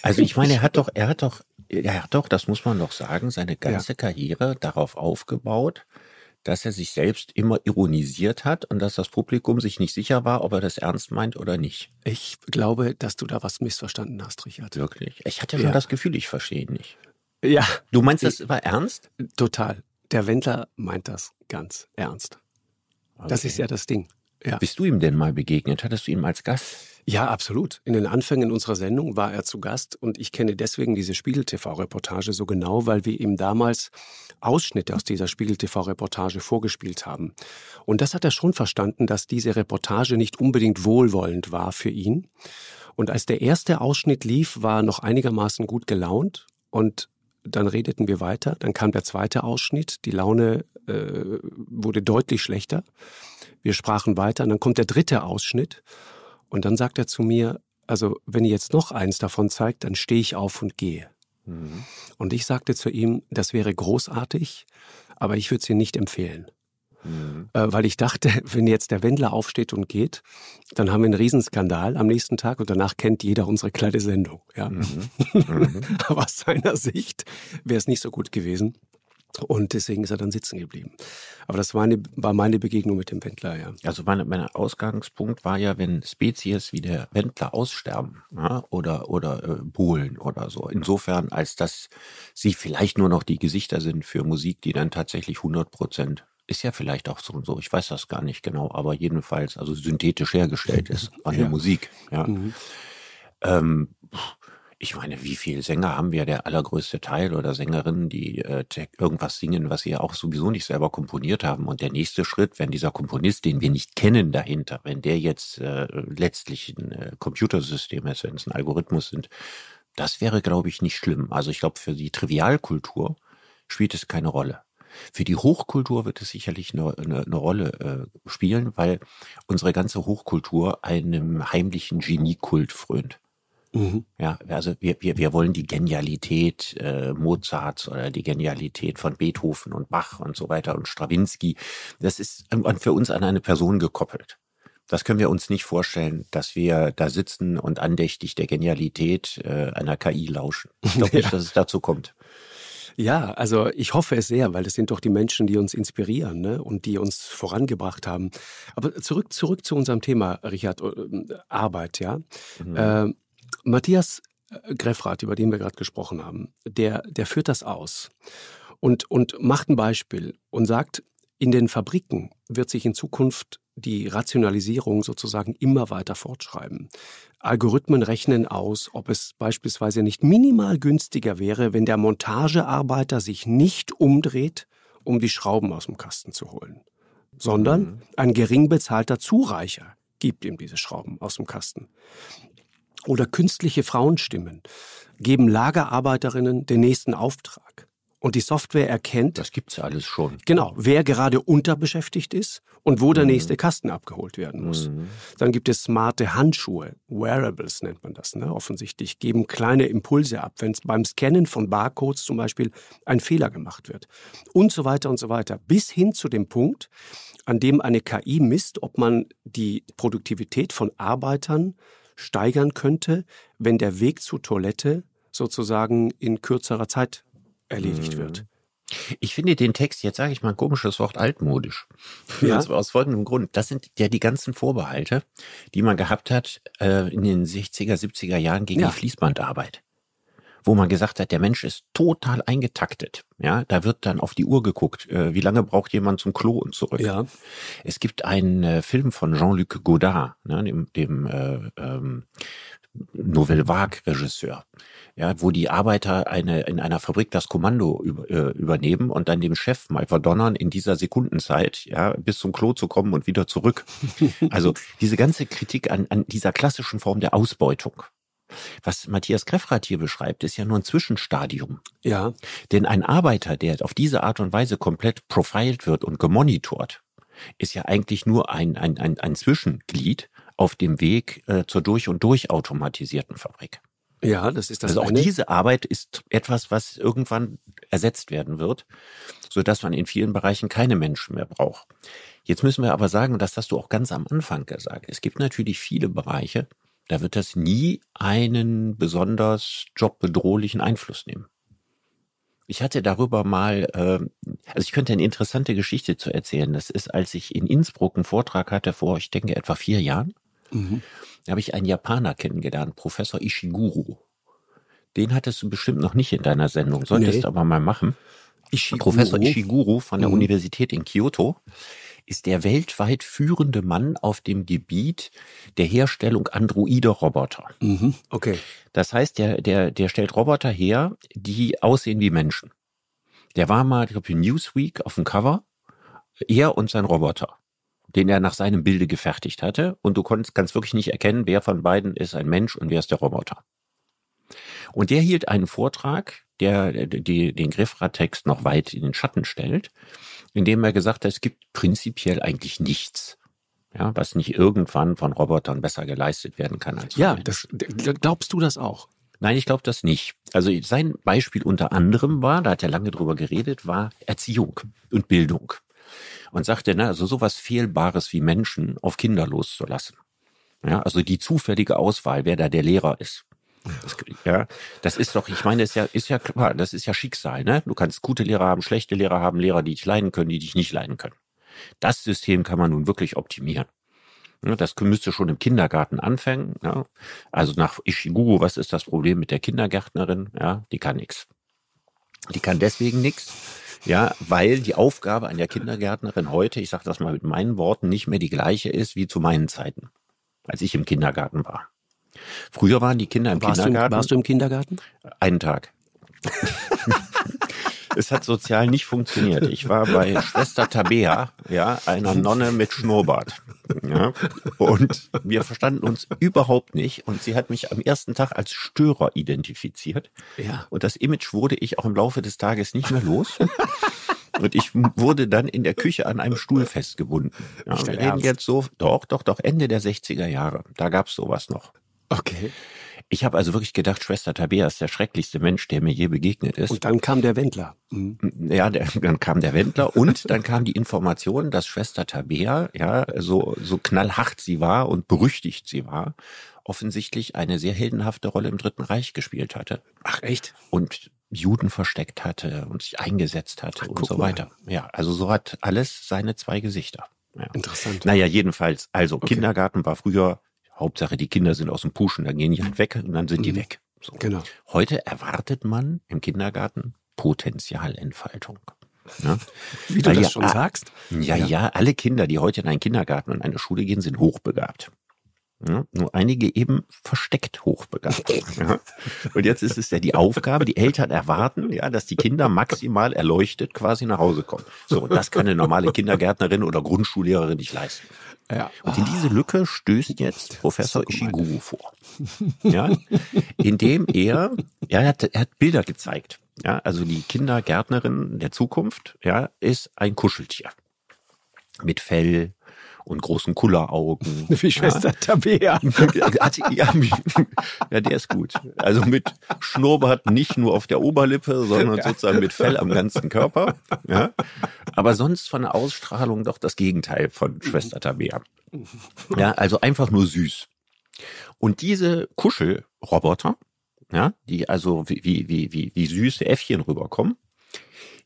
Also ich meine, er hat doch, er hat doch, er hat doch, das muss man doch sagen, seine ganze ja. Karriere darauf aufgebaut, dass er sich selbst immer ironisiert hat und dass das Publikum sich nicht sicher war, ob er das ernst meint oder nicht. Ich glaube, dass du da was missverstanden hast, Richard. Wirklich? Ich hatte ja schon das Gefühl, ich verstehe ihn nicht. Ja. Du meinst das war ernst? Total. Der Wendler meint das ganz ernst. Okay. Das ist ja das Ding. Ja. Bist du ihm denn mal begegnet? Hattest du ihn als Gast? Ja, absolut. In den Anfängen unserer Sendung war er zu Gast und ich kenne deswegen diese Spiegel-TV-Reportage so genau, weil wir ihm damals Ausschnitte aus dieser Spiegel-TV-Reportage vorgespielt haben. Und das hat er schon verstanden, dass diese Reportage nicht unbedingt wohlwollend war für ihn. Und als der erste Ausschnitt lief, war er noch einigermaßen gut gelaunt und dann redeten wir weiter, dann kam der zweite Ausschnitt, die Laune äh, wurde deutlich schlechter. Wir sprachen weiter, und dann kommt der dritte Ausschnitt und dann sagt er zu mir, also wenn ihr jetzt noch eins davon zeigt, dann stehe ich auf und gehe. Mhm. Und ich sagte zu ihm, das wäre großartig, aber ich würde es dir nicht empfehlen. Mhm. Äh, weil ich dachte, [laughs] wenn jetzt der Wendler aufsteht und geht, dann haben wir einen Riesenskandal am nächsten Tag und danach kennt jeder unsere kleine Sendung. Ja. Mhm. [laughs] Mhm. Aber aus seiner Sicht wäre es nicht so gut gewesen. Und deswegen ist er dann sitzen geblieben. Aber das war, eine, war meine Begegnung mit dem Wendler, ja. Also mein, mein Ausgangspunkt war ja, wenn Spezies wie der Wendler aussterben ja, oder, oder äh, buhlen oder so. Insofern, als dass sie vielleicht nur noch die Gesichter sind für Musik, die dann tatsächlich 100 Prozent ist ja vielleicht auch so und so, ich weiß das gar nicht genau, aber jedenfalls also synthetisch hergestellt ist an ja. der Musik. Ja. Mhm. Ähm, ich meine, wie viele Sänger haben wir? Der allergrößte Teil oder Sängerinnen, die äh, irgendwas singen, was sie ja auch sowieso nicht selber komponiert haben. Und der nächste Schritt, wenn dieser Komponist, den wir nicht kennen dahinter, wenn der jetzt äh, letztlich ein äh, Computersystem ist, wenn es ein Algorithmus sind, das wäre, glaube ich, nicht schlimm. Also ich glaube, für die Trivialkultur spielt es keine Rolle. Für die Hochkultur wird es sicherlich eine, eine, eine Rolle äh, spielen, weil unsere ganze Hochkultur einem heimlichen Geniekult frönt. Mhm. Ja, also wir, wir, wir wollen die Genialität äh, Mozarts oder die Genialität von Beethoven und Bach und so weiter und Stravinsky. Das ist für uns an eine Person gekoppelt. Das können wir uns nicht vorstellen, dass wir da sitzen und andächtig der Genialität äh, einer KI lauschen. Ich glaube [laughs] nicht, ja. dass es dazu kommt. Ja, also ich hoffe es sehr, weil das sind doch die Menschen, die uns inspirieren ne? und die uns vorangebracht haben. Aber zurück, zurück zu unserem Thema, Richard, äh, Arbeit, ja. Mhm. Matthias äh, Greffrath, über den wir gerade gesprochen haben, der, der führt das aus und, und macht ein Beispiel und sagt, in den Fabriken wird sich in Zukunft die Rationalisierung sozusagen immer weiter fortschreiben. Algorithmen rechnen aus, ob es beispielsweise nicht minimal günstiger wäre, wenn der Montagearbeiter sich nicht umdreht um die Schrauben aus dem Kasten zu holen, sondern mhm. ein gering bezahlter Zureicher gibt ihm diese Schrauben aus dem Kasten. Oder künstliche Frauenstimmen geben Lagerarbeiterinnen den nächsten Auftrag. Und die Software erkennt. Das gibt's ja alles schon. Genau, wer gerade unterbeschäftigt ist und wo der mhm. nächste Kasten abgeholt werden muss. Mhm. Dann gibt es smarte Handschuhe, Wearables nennt man das, ne? offensichtlich, geben kleine Impulse ab, wenn beim Scannen von Barcodes zum Beispiel ein Fehler gemacht wird. Und so weiter und so weiter. Bis hin zu dem Punkt, an dem eine KI misst, ob man die Produktivität von Arbeitern steigern könnte, wenn der Weg zur Toilette sozusagen in kürzerer Zeit erledigt mhm. wird. Ich finde den Text, jetzt sage ich mal ein komisches Wort, altmodisch. [laughs] Ja. Aus folgendem Grund. Das sind ja die ganzen Vorbehalte, die man gehabt hat äh, in den 60er, 70er Jahren gegen ja. die Fließbandarbeit. Wo man gesagt hat, der Mensch ist total eingetaktet. Ja, da wird dann auf die Uhr geguckt, äh, wie lange braucht jemand zum Klo und zurück. Ja. Es gibt einen äh, Film von Jean-Luc Godard, ne, dem, dem äh, ähm, Nouvelle Vague Regisseur ja, wo die Arbeiter eine, in einer Fabrik das Kommando über, äh, übernehmen und dann dem Chef mal verdonnern, in dieser Sekundenzeit, ja, bis zum Klo zu kommen und wieder zurück. [laughs] Also diese ganze Kritik an, an dieser klassischen Form der Ausbeutung. Was Matthias Greffrath hier beschreibt, ist ja nur ein Zwischenstadium. Ja. Denn ein Arbeiter, der auf diese Art und Weise komplett profiled wird und gemonitort, ist ja eigentlich nur ein, ein, ein, ein Zwischenglied auf dem Weg äh, zur durch und durch automatisierten Fabrik. Ja, das ist das. Also auch eine. diese Arbeit ist etwas, was irgendwann ersetzt werden wird, so dass man in vielen Bereichen keine Menschen mehr braucht. Jetzt müssen wir aber sagen, und das hast du auch ganz am Anfang gesagt, es gibt natürlich viele Bereiche, da wird das nie einen besonders jobbedrohlichen Einfluss nehmen. Ich hatte darüber mal, äh, also ich könnte eine interessante Geschichte zu erzählen. Das ist, als ich in Innsbruck einen Vortrag hatte vor, ich denke, etwa vier Jahren. Mhm. Da habe ich einen Japaner kennengelernt, Professor Ishiguro. Den hattest du bestimmt noch nicht in deiner Sendung, solltest nee. aber mal machen. Ishiguro. Professor Ishiguro von der mhm. Universität in Kyoto ist der weltweit führende Mann auf dem Gebiet der Herstellung Androide-Roboter. Mhm. Okay. Das heißt, der, der, der stellt Roboter her, die aussehen wie Menschen. Der war mal, ich glaube, in Newsweek auf dem Cover. Er und sein Roboter den er nach seinem Bilde gefertigt hatte. Und du konntest ganz wirklich nicht erkennen, wer von beiden ist ein Mensch und wer ist der Roboter. Und der hielt einen Vortrag, der die, den Griffradtext noch weit in den Schatten stellt, indem er gesagt hat, es gibt prinzipiell eigentlich nichts, ja, was nicht irgendwann von Robotern besser geleistet werden kann als Ja, das, glaubst du das auch? Nein, ich glaube das nicht. Also sein Beispiel unter anderem war, da hat er lange drüber geredet, war Erziehung und Bildung und sagte, na, also sowas Fehlbares wie Menschen auf Kinder loszulassen. Ja, also die zufällige Auswahl, wer da der Lehrer ist. Das, ja, das ist doch, ich meine, ist ja, ist ja klar, das ist ja Schicksal, ne? Du kannst gute Lehrer haben, schlechte Lehrer haben, Lehrer, die dich leiden können, die dich nicht leiden können. Das System kann man nun wirklich optimieren. Das müsste schon im Kindergarten anfangen. Ja. Also nach Ishiguro, was ist das Problem mit der Kindergärtnerin? Ja, die kann nichts. Die kann deswegen nichts, ja, weil die Aufgabe an der Kindergärtnerin heute, ich sage das mal mit meinen Worten, nicht mehr die gleiche ist wie zu meinen Zeiten, als ich im Kindergarten war. Früher waren die Kinder im warst Kindergarten. Du, warst du im Kindergarten? Einen Tag. [laughs] es hat sozial nicht funktioniert. Ich war bei Schwester Tabea, ja, einer Nonne mit Schnurrbart. Ja, und wir verstanden uns überhaupt nicht. Und sie hat mich am ersten Tag als Störer identifiziert. Ja. Und das Image wurde ich auch im Laufe des Tages nicht mehr los. Und ich wurde dann in der Küche an einem Stuhl festgebunden. Ja, wir reden jetzt so, doch, doch, doch, Ende der 60er Jahre. Da gab's sowas noch. Okay. Ich habe also wirklich gedacht, Schwester Tabea ist der schrecklichste Mensch, der mir je begegnet ist. Und dann kam der Wendler. Mhm. Ja, der, [laughs] dann kam der Wendler und dann kam die Information, dass Schwester Tabea, ja, so, so knallhart sie war und berüchtigt sie war, offensichtlich eine sehr heldenhafte Rolle im Dritten Reich gespielt hatte. Ach echt? Und Juden versteckt hatte und sich eingesetzt hatte Ach, und so weiter. Mal. Ja, also so hat alles seine zwei Gesichter. Ja. Interessant. Naja, jedenfalls, also okay. Kindergarten war früher Hauptsache, die Kinder sind aus dem Puschen, dann gehen die halt weg und dann sind die mhm. weg. So. Genau. Heute erwartet man im Kindergarten Potenzialentfaltung. Ja? Wie du das ja, schon sagst. Ja, ja, ja, alle Kinder, die heute in einen Kindergarten und eine Schule gehen, sind hochbegabt. Ja, nur einige eben versteckt hochbegabt. [laughs] ja. Und jetzt ist es ja die Aufgabe, die Eltern erwarten, ja, dass die Kinder maximal erleuchtet quasi nach Hause kommen. So, und das kann eine normale Kindergärtnerin oder Grundschullehrerin nicht leisten. Ja. Und in diese Lücke stößt jetzt Professor so Ishiguro vor. Ja, indem er, ja, er hat, er hat Bilder gezeigt. Ja, also die Kindergärtnerin der Zukunft, ja, ist ein Kuscheltier. Mit Fell, und großen Kulleraugen. [laughs] Wie Schwester ja. Tabea. [laughs] ja, ja, der ist gut. Also mit Schnurrbart nicht nur auf der Oberlippe, sondern ja. sozusagen mit Fell am ganzen Körper. Ja. Aber sonst von der Ausstrahlung doch das Gegenteil von Schwester Tabea. Ja, also einfach nur süß. Und diese Kuschelroboter, ja, die also wie, wie, wie, wie süße Äffchen rüberkommen,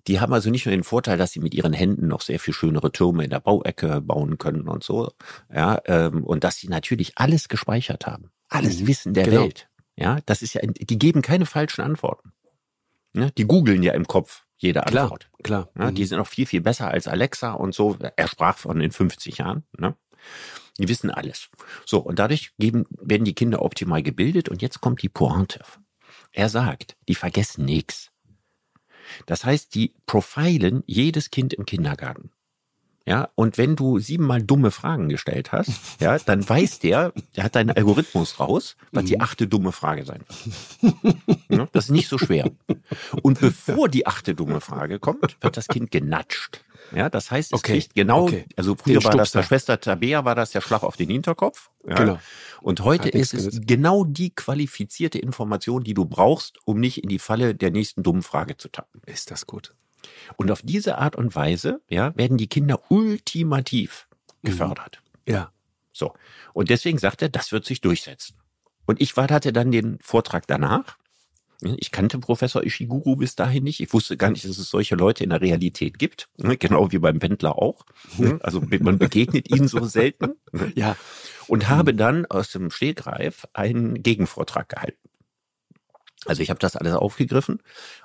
die haben also nicht nur den Vorteil, dass sie mit ihren Händen noch sehr viel schönere Türme in der Bauecke bauen können und so, ja, ähm, und dass sie natürlich alles gespeichert haben, alles. Wissen der genau. Welt. Ja, das ist ja, die geben keine falschen Antworten. Ne? Die googeln ja im Kopf jede Antwort. Klar, klar. Ja, die mhm. sind auch viel, viel besser als Alexa und so. Er sprach von in 50 Jahren. Ne? Die wissen alles. So, und dadurch geben, werden die Kinder optimal gebildet. Und jetzt kommt die Pointe. Er sagt, die vergessen nichts. Das heißt, die profilen jedes Kind im Kindergarten. Ja, und wenn du siebenmal dumme Fragen gestellt hast, ja, dann weiß der, der hat einen Algorithmus raus, was die mhm. achte dumme Frage sein wird. Ja, das ist nicht so schwer. Und bevor die achte dumme Frage kommt, wird das Kind genatscht. Ja, das heißt, es okay. kriegt genau, okay. also früher den war das der Schwester Tabea, war das der Schlag auf den Hinterkopf. Ja. Genau. Und heute ist es genutzt. genau die qualifizierte Information, die du brauchst, um nicht in die Falle der nächsten dummen Frage zu tappen. Ist das gut? Und auf diese Art und Weise, ja, werden die Kinder ultimativ mhm. gefördert. Mhm. Ja. So. Und deswegen sagt er, das wird sich durchsetzen. Und ich hatte dann den Vortrag danach ich kannte Professor Ishiguro bis dahin nicht. Ich wusste gar nicht, dass es solche Leute in der Realität gibt. Ne, genau wie beim Wendler auch. Ne, also man begegnet ihnen so selten. Ne. Ja. Und habe dann aus dem Stehgreif einen Gegenvortrag gehalten. Also ich habe das alles aufgegriffen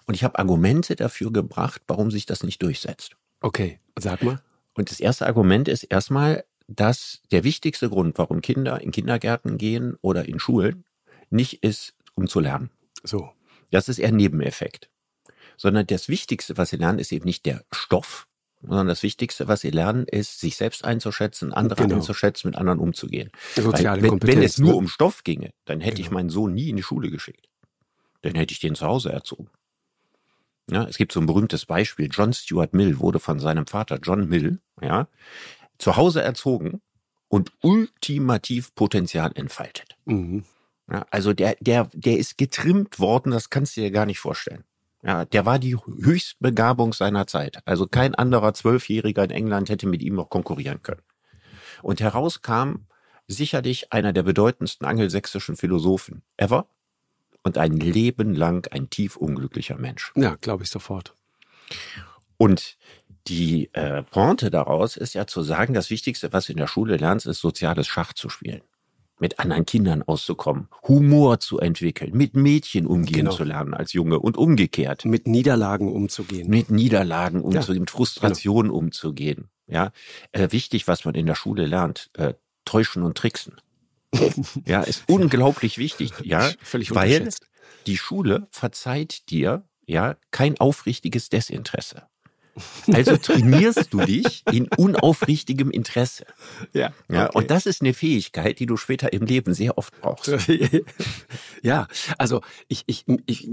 und ich habe Argumente dafür gebracht, warum sich das nicht durchsetzt. Okay, sag mal. Und das erste Argument ist erstmal, dass der wichtigste Grund, warum Kinder in Kindergärten gehen oder in Schulen, nicht ist, um zu lernen. So. Das ist eher ein Nebeneffekt. Sondern das Wichtigste, was sie lernen, ist eben nicht der Stoff, sondern das Wichtigste, was sie lernen, ist, sich selbst einzuschätzen, andere genau. einzuschätzen, mit anderen umzugehen. Soziale Weil, wenn, wenn es nur ne? um Stoff ginge, dann hätte genau. ich meinen Sohn nie in die Schule geschickt. Dann hätte ich den zu Hause erzogen. Ja, es gibt so ein berühmtes Beispiel. John Stuart Mill wurde von seinem Vater John Mill, ja, zu Hause erzogen und ultimativ Potenzial entfaltet. Mhm. Ja, also der, der, der ist getrimmt worden, das kannst du dir gar nicht vorstellen. Ja, der war die Höchstbegabung seiner Zeit. Also kein anderer Zwölfjähriger in England hätte mit ihm noch konkurrieren können. Und heraus kam sicherlich einer der bedeutendsten angelsächsischen Philosophen ever und ein Leben lang ein tief unglücklicher Mensch. Ja, glaube ich sofort. Und die äh, Pointe daraus ist ja zu sagen, das Wichtigste, was du in der Schule lernst, ist soziales Schach zu spielen mit anderen Kindern auszukommen, Humor zu entwickeln, mit Mädchen umgehen genau. zu lernen als Junge und umgekehrt. Mit Niederlagen umzugehen. Mit Niederlagen umzugehen, ja. mit Frustration genau. umzugehen. Ja, äh, wichtig, was man in der Schule lernt, äh, täuschen und tricksen. [laughs] ja, ist unglaublich wichtig, ja, völlig weil die Schule verzeiht dir ja kein aufrichtiges Desinteresse. Also trainierst du dich in unaufrichtigem Interesse. Ja. ja okay. Und das ist eine Fähigkeit, die du später im Leben sehr oft brauchst. [laughs] ja, also ich, ich, ich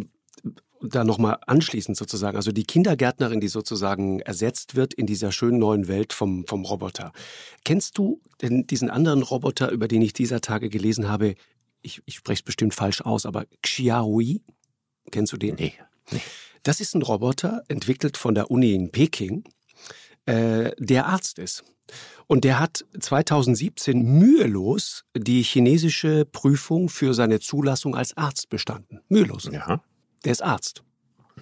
da nochmal anschließend sozusagen, also die Kindergärtnerin, die sozusagen ersetzt wird in dieser schönen neuen Welt vom, vom Roboter. Kennst du denn diesen anderen Roboter, über den ich dieser Tage gelesen habe? Ich, ich spreche es bestimmt falsch aus, aber Xiaoyi? Kennst du den? Nee. nee. Das ist ein Roboter, entwickelt von der Uni in Peking, äh, der Arzt ist. Und der hat 2017 mühelos die chinesische Prüfung für seine Zulassung als Arzt bestanden. Mühelos. Ja. Der ist Arzt.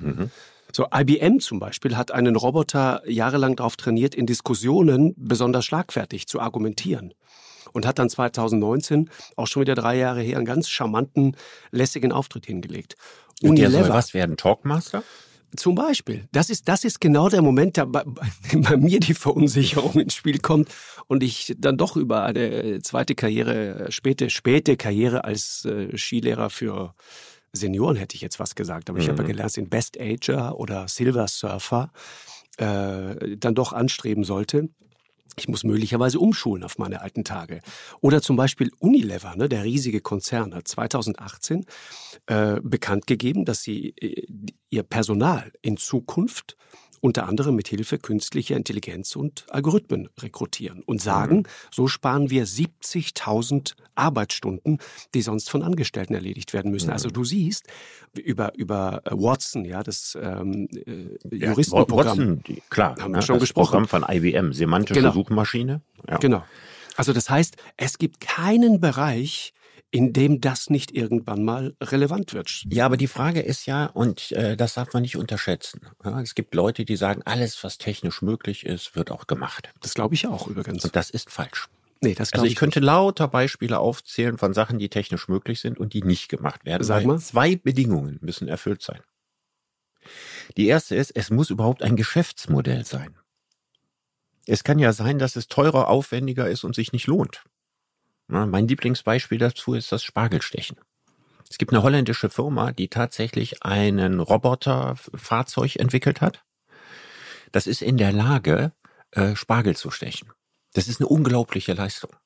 Mhm. So, IBM zum Beispiel hat einen Roboter jahrelang darauf trainiert, in Diskussionen besonders schlagfertig zu argumentieren. Und hat dann 2019, auch schon wieder drei Jahre her, einen ganz charmanten, lässigen Auftritt hingelegt. Unilever. Und der soll was werden? Talkmaster? Zum Beispiel. Das ist, das ist genau der Moment, da bei, [laughs] bei mir die Verunsicherung ins Spiel kommt und ich dann doch über eine zweite Karriere, späte, späte Karriere als äh, Skilehrer für Senioren hätte ich jetzt was gesagt, aber mhm. ich habe ja mhm. gelernt, den Best Ager oder Silver Surfer äh, dann doch anstreben sollte. Ich muss möglicherweise umschulen auf meine alten Tage. Oder zum Beispiel Unilever, ne, der riesige Konzern, hat 2018 äh, bekannt gegeben, dass sie äh, ihr Personal in Zukunft unter anderem mit Hilfe künstlicher Intelligenz und Algorithmen rekrutieren und sagen, mhm. so sparen wir 70.000 Arbeitsstunden, die sonst von Angestellten erledigt werden müssen. Also mhm. Also du siehst über über äh, Watson, ja, das ähm, äh, Juristenprogramm. Ja, Watson, die, klar, haben wir ne, schon das gesprochen. Programm von IBM, semantische genau. Suchmaschine. Ja. Genau. Also das heißt, es gibt keinen Bereich, in dem das nicht irgendwann mal relevant wird. Ja, aber die Frage ist ja, und äh, das darf man nicht unterschätzen. Ja, es gibt Leute, die sagen, alles, was technisch möglich ist, wird auch gemacht. Das glaube ich auch übrigens. Und das ist falsch. Nee, das also ich, ich könnte nicht. lauter Beispiele aufzählen von Sachen, die technisch möglich sind und die nicht gemacht werden. Sag mal. Zwei Bedingungen müssen erfüllt sein. Die erste ist, es muss überhaupt ein Geschäftsmodell sein. Es kann ja sein, dass es teurer, aufwendiger ist und sich nicht lohnt. Mein Lieblingsbeispiel dazu ist das Spargelstechen. Es gibt eine holländische Firma, die tatsächlich einen Roboterfahrzeug entwickelt hat. Das ist in der Lage, äh, Spargel zu stechen. Das ist eine unglaubliche Leistung.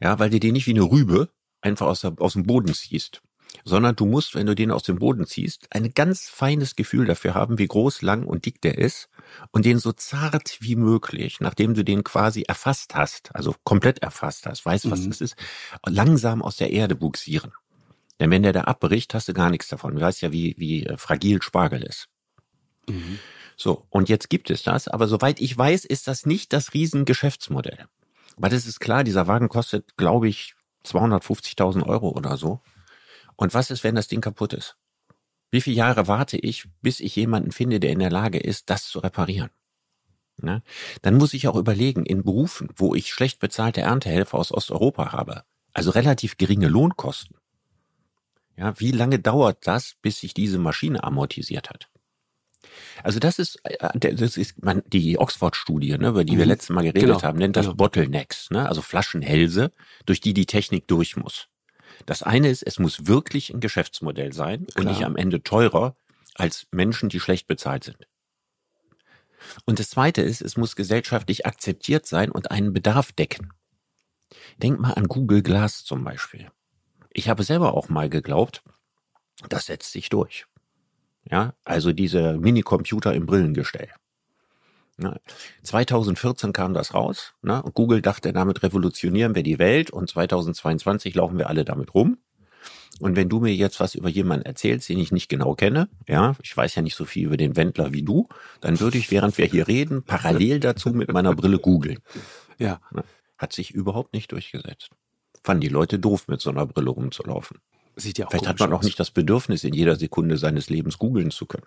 Ja, weil du den nicht wie eine Rübe einfach aus, der, aus dem Boden ziehst, sondern du musst, wenn du den aus dem Boden ziehst, ein ganz feines Gefühl dafür haben, wie groß, lang und dick der ist und den so zart wie möglich, nachdem du den quasi erfasst hast, also komplett erfasst hast, weißt was mhm. das ist, langsam aus der Erde buxieren. Denn wenn der da abbricht, hast du gar nichts davon. Du weißt ja, wie, wie äh, fragil Spargel ist. Mhm. So, und jetzt gibt es das, aber soweit ich weiß, ist das nicht das Riesengeschäftsmodell. Weil das ist klar, dieser Wagen kostet, glaube ich, 250.000 Euro oder so. Und was ist, wenn das Ding kaputt ist? Wie viele Jahre warte ich, bis ich jemanden finde, der in der Lage ist, das zu reparieren? Ne? Dann muss ich auch überlegen, in Berufen, wo ich schlecht bezahlte Erntehelfer aus Osteuropa habe, also relativ geringe Lohnkosten. Ja, wie lange dauert das, bis sich diese Maschine amortisiert hat? Also das ist, äh, das ist die Oxford-Studie, ne, über die wir mhm. letztes Mal geredet genau. haben, nennt das genau. Bottlenecks, ne, also Flaschenhälse, durch die die Technik durch muss. Das eine ist, es muss wirklich ein Geschäftsmodell sein Klar. und nicht am Ende teurer als Menschen, die schlecht bezahlt sind. Und das zweite ist, es muss gesellschaftlich akzeptiert sein und einen Bedarf decken. Denk mal an Google Glass zum Beispiel. Ich habe selber auch mal geglaubt, das setzt sich durch. Ja, also diese Minicomputer im Brillengestell. 2014 kam das raus. Ne? Und Google dachte, damit revolutionieren wir die Welt und 2022 laufen wir alle damit rum. Und wenn du mir jetzt was über jemanden erzählst, den ich nicht genau kenne, ja, ich weiß ja nicht so viel über den Wendler wie du, dann würde ich, während wir hier reden, parallel dazu mit meiner Brille googeln. Ja. Ne? Hat sich überhaupt nicht durchgesetzt. Fanden die Leute doof, mit so einer Brille rumzulaufen. Sieht ja auch Vielleicht hat man auch nicht das Bedürfnis, in jeder Sekunde seines Lebens googeln zu können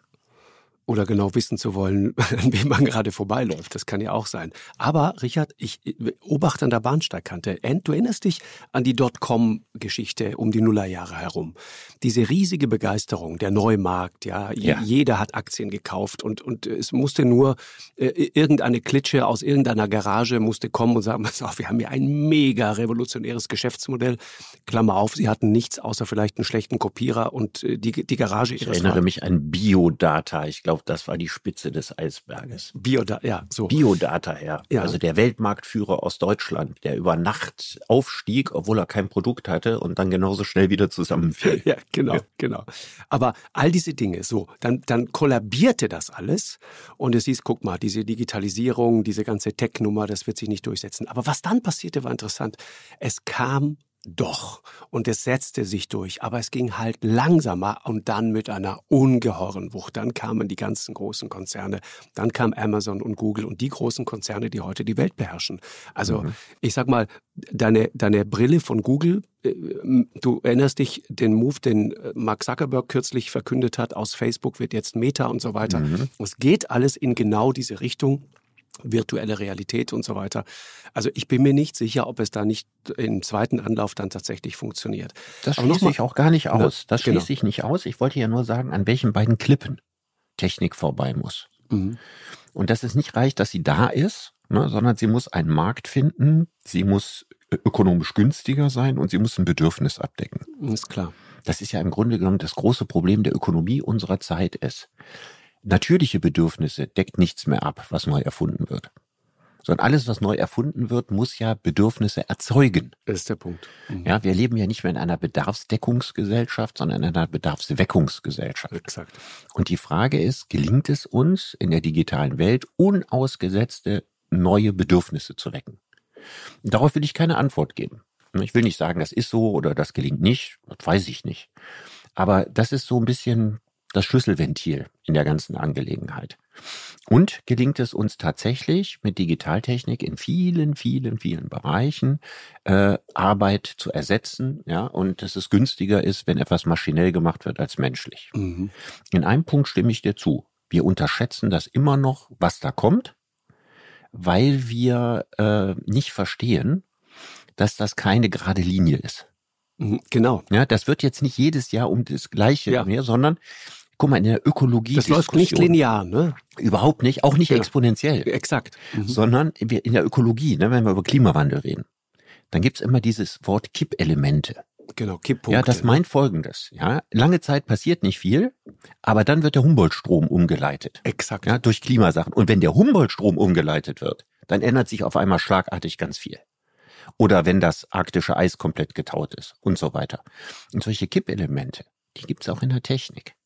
oder genau wissen zu wollen, [laughs] an wem man gerade vorbeiläuft. Das kann ja auch sein. Aber Richard, ich beobachte an der Bahnsteigkante. Du erinnerst dich an die Dotcom-Geschichte um die Nullerjahre herum. Diese riesige Begeisterung, der Neumarkt, ja, ja. jeder hat Aktien gekauft und, und es musste nur äh, irgendeine Klitsche aus irgendeiner Garage musste kommen und sagen, [laughs] pass auf, wir haben hier ein mega revolutionäres Geschäftsmodell. Klammer auf, sie hatten nichts außer vielleicht einen schlechten Kopierer und äh, die, die Garage ihres Ich erinnere mich an Biodata. Ich glaube, glaube, das war die Spitze des Eisberges. Biodata, ja, so. Biodata, ja. ja. Also der Weltmarktführer aus Deutschland, der über Nacht aufstieg, obwohl er kein Produkt hatte und dann genauso schnell wieder zusammenfiel. [laughs] ja, genau, ja. genau. Aber all diese Dinge, so, dann, dann kollabierte das alles und es hieß, guck mal, diese Digitalisierung, diese ganze Tech-Nummer, das wird sich nicht durchsetzen. Aber was dann passierte, war interessant. Es kam doch. Und es setzte sich durch, aber es ging halt langsamer und dann mit einer ungeheuren Wucht. Dann kamen die ganzen großen Konzerne, dann kam Amazon und Google und die großen Konzerne, die heute die Welt beherrschen. Also mhm. ich sag mal, deine, deine Brille von Google, äh, du erinnerst dich den Move, den äh, Mark Zuckerberg kürzlich verkündet hat, aus Facebook wird jetzt Meta und so weiter. Mhm. Es geht alles in genau diese Richtung virtuelle Realität und so weiter. Also ich bin mir nicht sicher, ob es da nicht im zweiten Anlauf dann tatsächlich funktioniert. Das schließe ich auch gar nicht aus. Das genau. schließe genau. ich nicht aus. Ich wollte ja nur sagen, an welchen beiden Klippen Technik vorbei muss. Mhm. Und dass es nicht reicht, dass sie da ist, ne, sondern sie muss einen Markt finden, sie muss ökonomisch günstiger sein und sie muss ein Bedürfnis abdecken. Ist klar. Das ist ja im Grunde genommen das große Problem der Ökonomie unserer Zeit ist. Natürliche Bedürfnisse deckt nichts mehr ab, was neu erfunden wird sondern alles, was neu erfunden wird, muss ja Bedürfnisse erzeugen. Das ist der Punkt. Mhm. Ja, wir leben ja nicht mehr in einer Bedarfsdeckungsgesellschaft, sondern in einer Bedarfsweckungsgesellschaft. Exakt. Und die Frage ist, gelingt es uns in der digitalen Welt unausgesetzte neue Bedürfnisse zu wecken? Und darauf will ich keine Antwort geben. Ich will nicht sagen, das ist so oder das gelingt nicht, das weiß ich nicht. Aber das ist so ein bisschen das Schlüsselventil in der ganzen Angelegenheit. Und gelingt es uns tatsächlich mit Digitaltechnik in vielen, vielen, vielen Bereichen äh, Arbeit zu ersetzen, ja, und dass es günstiger ist, wenn etwas maschinell gemacht wird als menschlich. Mhm. In einem Punkt stimme ich dir zu. Wir unterschätzen das immer noch, was da kommt, weil wir äh, nicht verstehen, dass das keine gerade Linie ist. Mhm, genau. Ja, das wird jetzt nicht jedes Jahr um das Gleiche ja. mehr, sondern guck mal, in der Ökologie. Das läuft nicht linear, ne? Überhaupt nicht, auch nicht ja. exponentiell. Exakt. Mhm. Sondern in der Ökologie, ne, wenn wir über Klimawandel reden, dann gibt's immer dieses Wort Kippelemente. Genau, Kipppunkte. Ja, das meint folgendes. Ja, lange Zeit passiert nicht viel, aber dann wird der Humboldt-Strom umgeleitet. Exakt. Ja, durch Klimasachen. Und wenn der Humboldt-Strom umgeleitet wird, dann ändert sich auf einmal schlagartig ganz viel. Oder wenn das arktische Eis komplett getaut ist und so weiter. Und solche Kippelemente, die gibt's auch in der Technik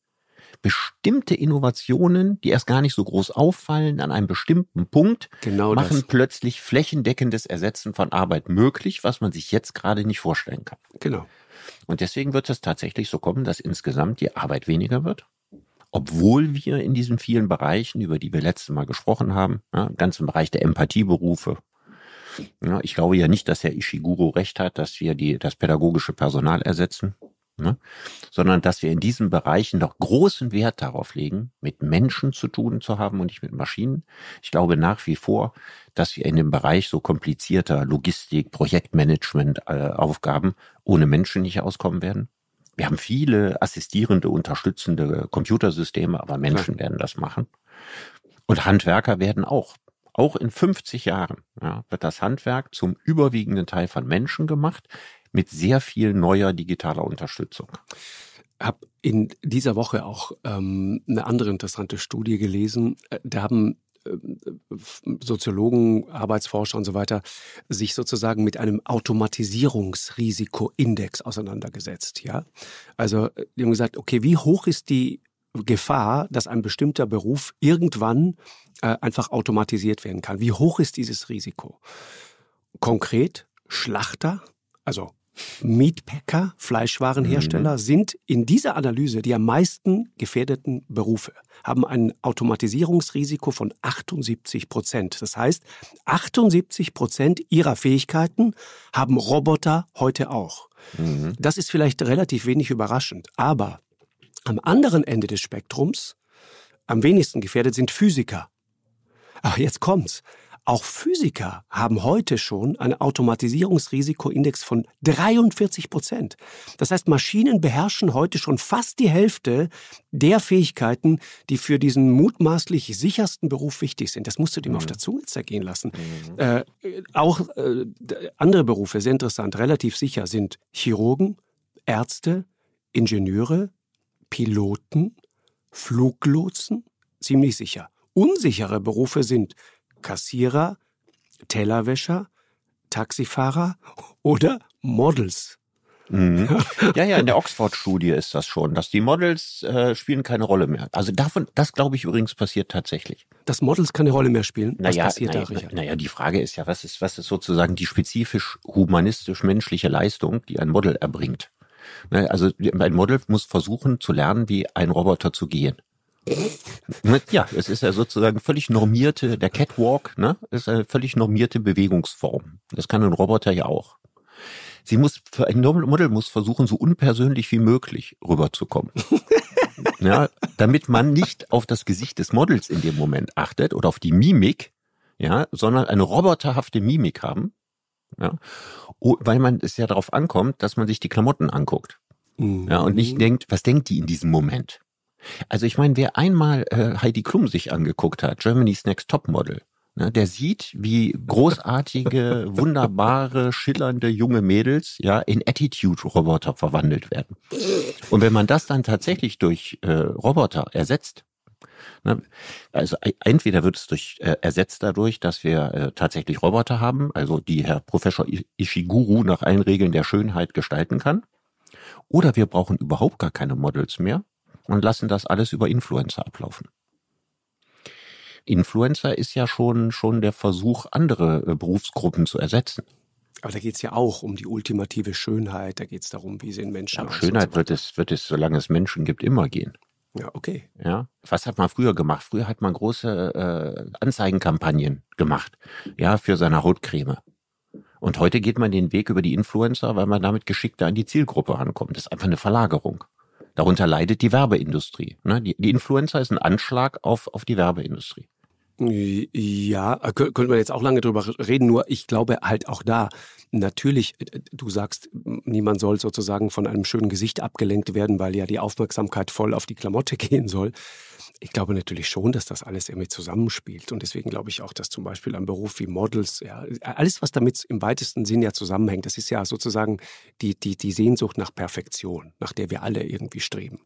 bestimmte Innovationen, die erst gar nicht so groß auffallen, an einem bestimmten Punkt genau machen das. plötzlich flächendeckendes Ersetzen von Arbeit möglich, was man sich jetzt gerade nicht vorstellen kann. Genau. Und deswegen wird es tatsächlich so kommen, dass insgesamt die Arbeit weniger wird. Obwohl wir in diesen vielen Bereichen, über die wir letztes Mal gesprochen haben, ja, im ganzen Bereich der Empathieberufe, ja, ich glaube ja nicht, dass Herr Ishiguro recht hat, dass wir die, das pädagogische Personal ersetzen ne? sondern dass wir in diesen Bereichen noch großen Wert darauf legen, mit Menschen zu tun zu haben und nicht mit Maschinen. Ich glaube nach wie vor, dass wir in dem Bereich so komplizierter Logistik, Projektmanagement, äh, Aufgaben ohne Menschen nicht auskommen werden. Wir haben viele assistierende, unterstützende Computersysteme, aber Menschen werden das machen. Und Handwerker werden auch auch in 50 Jahren ja, wird das Handwerk zum überwiegenden Teil von Menschen gemacht, mit sehr viel neuer digitaler Unterstützung. Hab in dieser Woche auch ähm, eine andere interessante Studie gelesen. Äh, da haben äh, Soziologen, Arbeitsforscher und so weiter sich sozusagen mit einem Automatisierungsrisikoindex auseinandergesetzt. Ja, also äh, die haben gesagt, okay, wie hoch ist die Gefahr, dass ein bestimmter Beruf irgendwann äh, einfach automatisiert werden kann? Wie hoch ist dieses Risiko? Konkret Schlachter, also Meatpacker, Fleischwarenhersteller, mhm. sind in dieser Analyse die am meisten gefährdeten Berufe, haben ein Automatisierungsrisiko von 78 Prozent. Das heißt, 78 Prozent ihrer Fähigkeiten haben Roboter heute auch. Mhm. Das ist vielleicht relativ wenig überraschend, aber am anderen Ende des Spektrums am wenigsten gefährdet sind Physiker. Ach, jetzt kommt's. Auch Physiker haben heute schon einen Automatisierungsrisikoindex von 43 Prozent. Das heißt, Maschinen beherrschen heute schon fast die Hälfte der Fähigkeiten, die für diesen mutmaßlich sichersten Beruf wichtig sind. Das musst du dir mhm. auf der Zunge zergehen lassen. Mhm. Äh, auch äh, andere Berufe, sehr interessant, relativ sicher sind Chirurgen, Ärzte, Ingenieure, Piloten, Fluglotsen, ziemlich sicher. Unsichere Berufe sind Kassierer, Tellerwäscher, Taxifahrer oder Models. Mhm. [laughs] Ja, ja, in der Oxford-Studie ist das schon, dass die Models äh, spielen keine Rolle mehr. Also davon, das glaube ich übrigens passiert tatsächlich. Dass Models keine Rolle mehr spielen? Was naja, passiert naja, da, Richard? Naja, die Frage ist ja, was ist, was ist sozusagen die spezifisch humanistisch-menschliche Leistung, die ein Model erbringt? Ne, also ein Model muss versuchen zu lernen, wie ein Roboter zu gehen. Ja, es ist ja sozusagen völlig normierte, der Catwalk, ne, ist eine völlig normierte Bewegungsform. Das kann ein Roboter ja auch. Sie muss, für ein Model muss versuchen, so unpersönlich wie möglich rüberzukommen. [laughs] ja, damit man nicht auf das Gesicht des Models in dem Moment achtet oder auf die Mimik, ja, sondern eine roboterhafte Mimik haben, ja, weil man es ja darauf ankommt, dass man sich die Klamotten anguckt. Mhm. Ja, und nicht denkt, was denkt die in diesem Moment? Also ich meine, wer einmal äh, Heidi Klum sich angeguckt hat, Germany's Next Top Model, ne, der sieht, wie großartige, [laughs] wunderbare, schillernde junge Mädels ja in Attitude-Roboter verwandelt werden. Und wenn man das dann tatsächlich durch äh, Roboter ersetzt, ne, also entweder wird es durch äh, ersetzt dadurch, dass wir äh, tatsächlich Roboter haben, also die Herr Professor Ishiguro nach allen Regeln der Schönheit gestalten kann, oder wir brauchen überhaupt gar keine Models mehr, und lassen das alles über Influencer ablaufen. Influencer ist ja schon, schon der Versuch, andere äh, Berufsgruppen zu ersetzen. Aber da geht es ja auch um die ultimative Schönheit, da geht es darum, wie sehen Menschen ja, aus. Schönheit so wird es, wird es, solange es Menschen gibt, immer gehen. Ja, okay. Ja, was hat man früher gemacht? Früher hat man große äh, Anzeigenkampagnen gemacht, ja, für seine Hautcreme. Und heute geht man den Weg über die Influencer, weil man damit geschickter an die Zielgruppe ankommt. Das ist einfach eine Verlagerung. Darunter leidet die Werbeindustrie. Ne? Die, die Influencer ist ein Anschlag auf, auf die Werbeindustrie. Ja, könnte man jetzt auch lange drüber reden, nur ich glaube halt auch da, natürlich, äh, du sagst, niemand soll sozusagen von einem schönen Gesicht abgelenkt werden, weil ja die Aufmerksamkeit voll auf die Klamotte [laughs] gehen soll ich glaube natürlich schon, dass das alles irgendwie zusammenspielt. Und deswegen glaube ich auch, dass zum Beispiel ein Beruf wie Models, ja, alles, was damit im weitesten Sinn ja zusammenhängt, das ist ja sozusagen die, die, die Sehnsucht nach Perfektion, nach der wir alle irgendwie streben.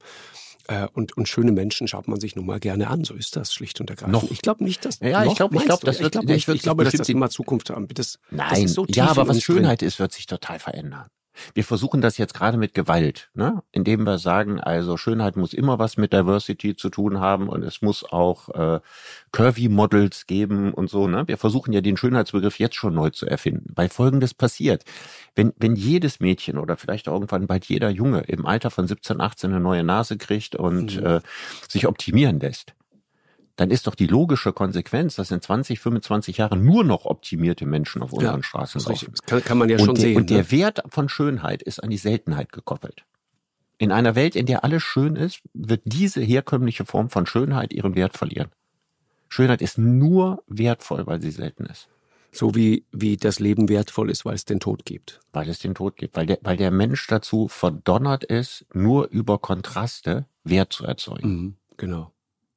Äh, und, und schöne Menschen schaut man sich nun mal gerne an. So ist das schlicht und ergreifend. Noch. Ich glaube nicht, dass. Ja, ich glaube, ich glaube, das wird, ich, glaub, ich, ich glaube, dass das immer Zukunft haben. Das, Nein, das so ja, aber was Schönheit ist, wird sich total verändern. Wir versuchen das jetzt gerade mit Gewalt, ne? indem wir sagen, also Schönheit muss immer was mit Diversity zu tun haben und es muss auch äh, Curvy Models geben und so. Ne? Wir versuchen ja den Schönheitsbegriff jetzt schon neu zu erfinden, weil Folgendes passiert. Wenn, wenn jedes Mädchen oder vielleicht auch irgendwann bald jeder Junge im Alter von 17, 18 eine neue Nase kriegt und mhm. äh, sich optimieren lässt, dann ist doch die logische Konsequenz, dass in 20, 25 Jahren nur noch optimierte Menschen auf unseren ja, Straßen laufen. Das kann, kann man ja und schon der, sehen. Und ne? der Wert von Schönheit ist an die Seltenheit gekoppelt. In einer Welt, in der alles schön ist, wird diese herkömmliche Form von Schönheit ihren Wert verlieren. Schönheit ist nur wertvoll, weil sie selten ist. So wie, wie das Leben wertvoll ist, weil es den Tod gibt. Weil es den Tod gibt. Weil der, weil der Mensch dazu verdonnert ist, nur über Kontraste Wert zu erzeugen. Mhm, genau.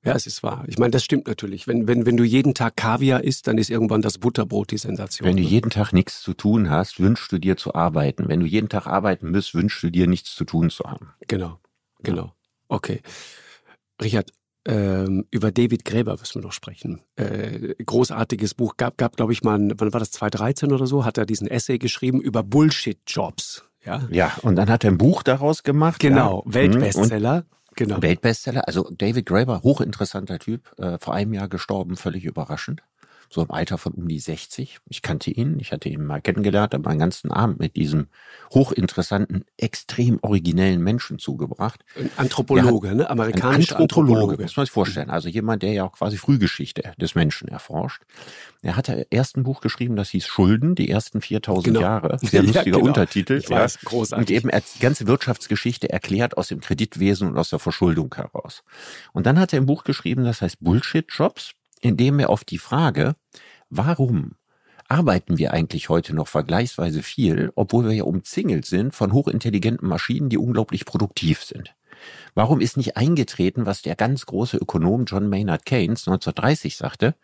Ja, es ist wahr. Ich meine, das stimmt natürlich. Wenn, wenn, wenn du jeden Tag Kaviar isst, dann ist irgendwann das Butterbrot die Sensation. Wenn du jeden Tag nichts zu tun hast, wünschst du dir zu arbeiten. Wenn du jeden Tag arbeiten musst, wünschst du dir nichts zu tun zu haben. Genau, genau. Okay. Richard, ähm, über David Gräber müssen wir noch sprechen. Äh, großartiges Buch. Gab, gab glaube ich mal, wann war das, 2013 oder so, hat er diesen Essay geschrieben über Bullshit-Jobs. Ja? ja, und dann hat er ein Buch daraus gemacht. Genau, ja. Weltbestseller. Genau. Weltbestseller. Also David Graeber, hochinteressanter Typ, äh, vor einem Jahr gestorben, völlig überraschend so im Alter von um die 60. Ich kannte ihn, ich hatte ihn mal kennengelernt, habe meinen ganzen Abend mit diesem hochinteressanten, extrem originellen Menschen zugebracht. Ein Anthropologe, ne? Amerikanischer Anthropologe. Anthropologe. Muss man sich vorstellen. Also jemand, der ja auch quasi Frühgeschichte des Menschen erforscht. Er hatte erst ein Buch geschrieben, das hieß Schulden, die ersten 4000 genau. Jahre. [laughs] Sehr lustiger ja, genau. Untertitel. Ich weiß, großartig. Und eben die ganze Wirtschaftsgeschichte erklärt aus dem Kreditwesen und aus der Verschuldung heraus. Und dann hat er ein Buch geschrieben, das heißt Bullshit Jobs indem er auf die Frage, warum arbeiten wir eigentlich heute noch vergleichsweise viel, obwohl wir ja umzingelt sind von hochintelligenten Maschinen, die unglaublich produktiv sind. Warum ist nicht eingetreten, was der ganz große Ökonom John Maynard Keynes 1930 sagte,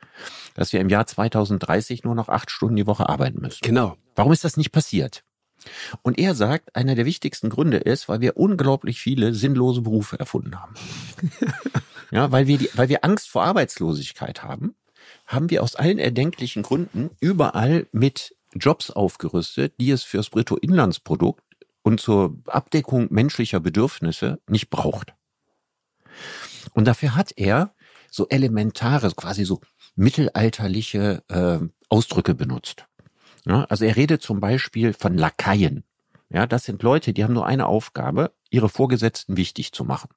dass wir im Jahr 2030 nur noch acht Stunden die Woche arbeiten müssen? Genau. Warum ist das nicht passiert? Und er sagt, einer der wichtigsten Gründe ist, weil wir unglaublich viele sinnlose Berufe erfunden haben. [laughs] ja, weil wir, die, weil wir Angst vor Arbeitslosigkeit haben, haben wir aus allen erdenklichen Gründen überall mit Jobs aufgerüstet, die es fürs Bruttoinlandsprodukt und zur Abdeckung menschlicher Bedürfnisse nicht braucht. Und dafür hat er so elementare, quasi so mittelalterliche äh, Ausdrücke benutzt. Ja, also er redet zum Beispiel von Lakaien. Ja, das sind Leute, die haben nur eine Aufgabe, ihre Vorgesetzten wichtig zu machen.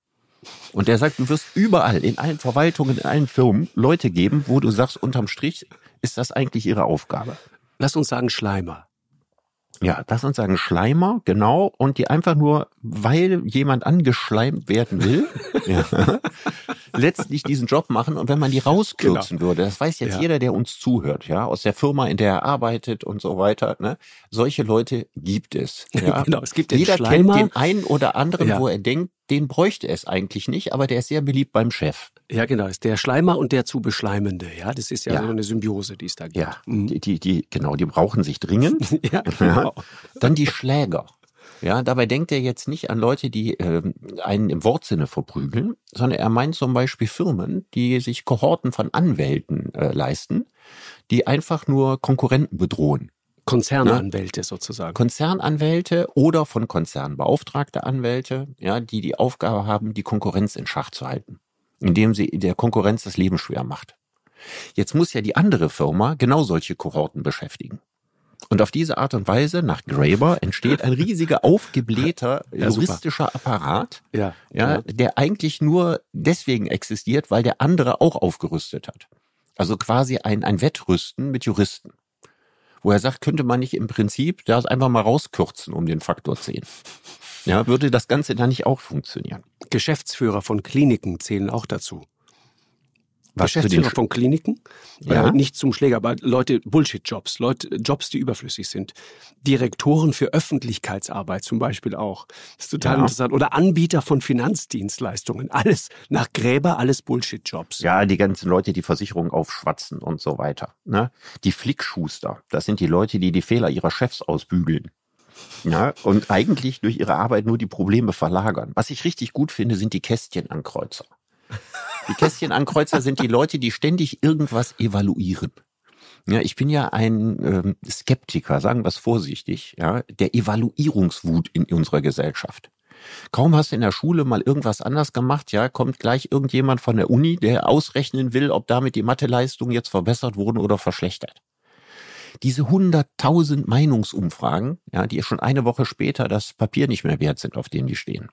Und er sagt, du wirst überall, in allen Verwaltungen, in allen Firmen Leute geben, wo du sagst, unterm Strich ist das eigentlich ihre Aufgabe. Lass uns sagen Schleimer. Ja, lass uns sagen Schleimer, genau, und die einfach nur, weil jemand angeschleimt werden will, [laughs] ja, letztlich diesen Job machen und wenn man die rauskürzen genau. würde, das weiß jetzt ja. jeder, der uns zuhört, ja, aus der Firma, in der er arbeitet und so weiter, ne, solche Leute gibt es. [laughs] Ja. genau, es gibt den Jeder Schleimer. kennt den einen oder anderen, ja. wo er denkt, den bräuchte es eigentlich nicht, aber der ist sehr beliebt beim Chef. Ja, genau, ist der Schleimer und der zu Beschleimende. Ja, das ist ja, ja. so eine Symbiose, die es da gibt. Ja, mhm. die, die, die, genau, die brauchen sich dringend. [laughs] ja, genau. Dann die Schläger. Ja, dabei denkt er jetzt nicht an Leute, die äh, einen im Wortsinne verprügeln, sondern er meint zum Beispiel Firmen, die sich Kohorten von Anwälten äh, leisten, die einfach nur Konkurrenten bedrohen. Konzernanwälte ja? sozusagen. Konzernanwälte oder von Konzernen beauftragte Anwälte, ja, die die Aufgabe haben, die Konkurrenz in Schach zu halten, indem sie der Konkurrenz das Leben schwer macht. Jetzt muss ja die andere Firma genau solche Kohorten beschäftigen. Und auf diese Art und Weise, nach Graeber, entsteht ein riesiger, aufgeblähter [laughs] ja, juristischer. Apparat, ja, ja, der eigentlich nur deswegen existiert, weil der andere auch aufgerüstet hat. Also quasi ein, ein Wettrüsten mit Juristen wo er sagt, könnte man nicht im Prinzip das einfach mal rauskürzen um den Faktor 10. Ja, würde das Ganze dann nicht auch funktionieren? Geschäftsführer von Kliniken zählen auch dazu. Was Geschäftsführer von Kliniken, ja. Äh, nicht zum Schläger, aber Leute, Bullshit-Jobs, Leute, Jobs, die überflüssig sind. Direktoren für Öffentlichkeitsarbeit zum Beispiel auch. Das ist total ja. interessant. Oder Anbieter von Finanzdienstleistungen. Alles nach Gräber, alles Bullshit-Jobs. Ja, die ganzen Leute, die Versicherungen aufschwatzen und so weiter. Ne? Die Flickschuster, das sind die Leute, die die Fehler ihrer Chefs ausbügeln. Ja, und eigentlich durch ihre Arbeit nur die Probleme verlagern. Was ich richtig gut finde, sind die Kästchenankreuzer. Die Kästchenankreuzer sind die Leute, die ständig irgendwas evaluieren. Ja, ich bin ja ein ähm, Skeptiker, sagen wir es vorsichtig, ja, der Evaluierungswut in unserer Gesellschaft. Kaum hast du in der Schule mal irgendwas anders gemacht, ja, kommt gleich irgendjemand von der Uni, der ausrechnen will, ob damit die Matheleistungen jetzt verbessert wurden oder verschlechtert. Diese hunderttausend Meinungsumfragen, ja, die schon eine Woche später das Papier nicht mehr wert sind, auf dem die stehen.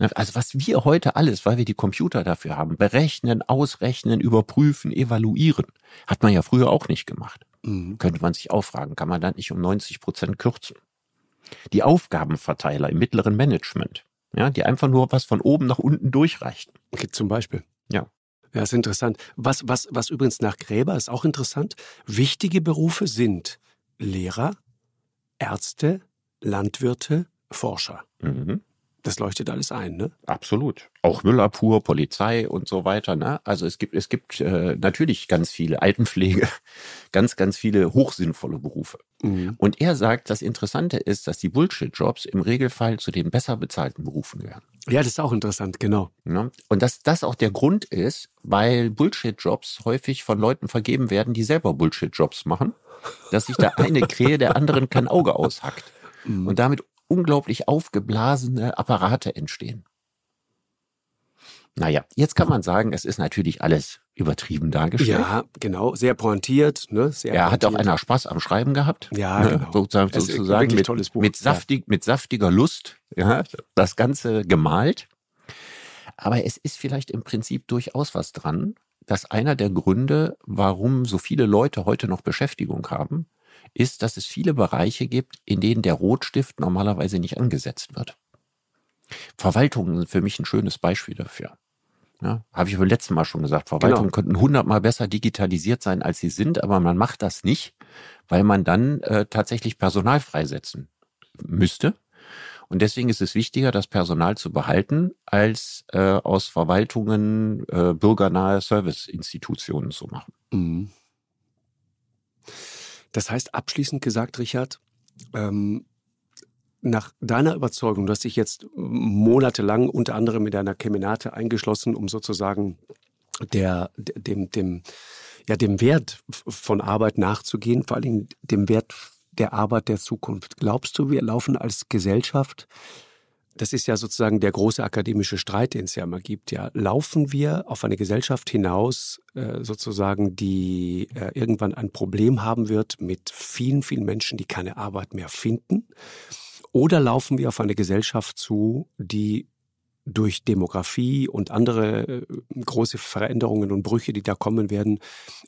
Ne, also was wir heute alles, weil wir die Computer dafür haben, berechnen, ausrechnen, überprüfen, evaluieren, hat man ja früher auch nicht gemacht. Mhm. Könnte man sich auch fragen, kann man dann nicht um 90 Prozent kürzen? Die Aufgabenverteiler im mittleren Management, ja, die einfach nur was von oben nach unten durchreichen. Okay, zum Beispiel. Ja. Ja, ist interessant. Was, was, was übrigens nach Gräber ist auch interessant. Wichtige Berufe sind Lehrer, Ärzte, Landwirte, Forscher. Mhm. Das leuchtet alles ein, ne? Absolut. Auch Müllabfuhr, Polizei und so weiter. Ne? Also es gibt, es gibt äh, natürlich ganz viele Altenpflege, [laughs] ganz, ganz viele hochsinnvolle Berufe. Mhm. Und er sagt, das Interessante ist, dass die Bullshit-Jobs im Regelfall zu den besser bezahlten Berufen gehören. Ja, das ist auch interessant, genau. Ne? Und dass das auch der Grund ist, weil Bullshit-Jobs häufig von Leuten vergeben werden, die selber Bullshit-Jobs machen, dass sich der eine [laughs] Krähe der anderen kein Auge aushackt. Mhm. Und damit unglaublich aufgeblasene Apparate entstehen. Naja, jetzt kann man sagen, es ist natürlich alles übertrieben dargestellt. Ja, genau, sehr pointiert. Ne? Sehr er pointiert. hat auch einer Spaß am Schreiben gehabt. Ja, ne? genau. Sozusagen, sozusagen mit, tolles Buch. Mit, saftig, ja. mit saftiger Lust ja, das Ganze gemalt. Aber es ist vielleicht im Prinzip durchaus was dran, dass einer der Gründe, warum so viele Leute heute noch Beschäftigung haben, ist, dass es viele Bereiche gibt, in denen der Rotstift normalerweise nicht angesetzt wird. Verwaltungen sind für mich ein schönes Beispiel dafür. Ja, Habe ich beim letzten Mal schon gesagt, Verwaltungen genau. könnten hundertmal besser digitalisiert sein, als sie sind, aber man macht das nicht, weil man dann äh, tatsächlich Personal freisetzen müsste. Und deswegen ist es wichtiger, das Personal zu behalten, als äh, aus Verwaltungen äh, bürgernahe Serviceinstitutionen zu machen. Mhm. Das heißt, abschließend gesagt, Richard, ähm, nach deiner Überzeugung, du hast dich jetzt monatelang unter anderem mit deiner Kemenate eingeschlossen, um sozusagen der, dem, dem, ja, dem Wert von Arbeit nachzugehen, vor allem dem Wert der Arbeit der Zukunft. Glaubst du, wir laufen als Gesellschaft das ist ja sozusagen der große akademische Streit, den es ja immer gibt. Ja, laufen wir auf eine Gesellschaft hinaus, äh, sozusagen, die äh, irgendwann ein Problem haben wird mit vielen, vielen Menschen, die keine Arbeit mehr finden? Oder laufen wir auf eine Gesellschaft zu, die durch Demografie und andere äh, große Veränderungen und Brüche, die da kommen werden,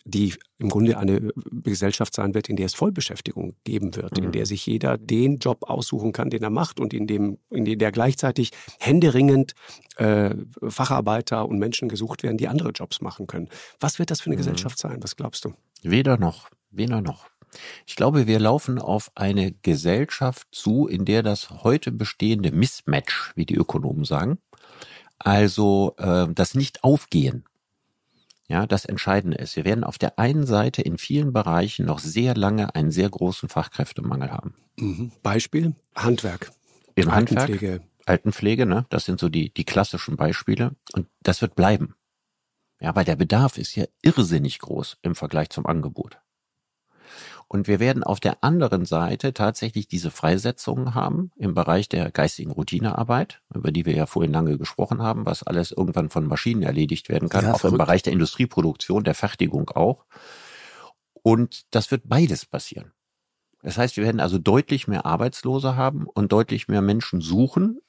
die im Grunde eine Gesellschaft sein wird, in der es Vollbeschäftigung geben wird, mhm. in der sich jeder den Job aussuchen kann, den er macht und in dem, in der gleichzeitig händeringend äh, Facharbeiter und Menschen gesucht werden, die andere Jobs machen können. Was wird das für eine mhm. Gesellschaft sein? Was glaubst du? Weder noch, weder noch. Ich glaube, wir laufen auf eine Gesellschaft zu, in der das heute bestehende Mismatch, wie die Ökonomen sagen, also äh, das Nicht-Aufgehen, ja, das Entscheidende ist. Wir werden auf der einen Seite in vielen Bereichen noch sehr lange einen sehr großen Fachkräftemangel haben. Mhm. Beispiel Handwerk. Im Altenpflege. Handwerk, Altenpflege, ne? Das sind so die, die klassischen Beispiele. Und das wird bleiben. Ja, weil der Bedarf ist ja irrsinnig groß im Vergleich zum Angebot. Und wir werden auf der anderen Seite tatsächlich diese Freisetzungen haben im Bereich der geistigen Routinearbeit, über die wir ja vorhin lange gesprochen haben, was alles irgendwann von Maschinen erledigt werden kann, ja, auch verrückt. im Bereich der Industrieproduktion, der Fertigung auch. Und das wird beides passieren. Das heißt, wir werden also deutlich mehr Arbeitslose haben und deutlich mehr Menschen suchen.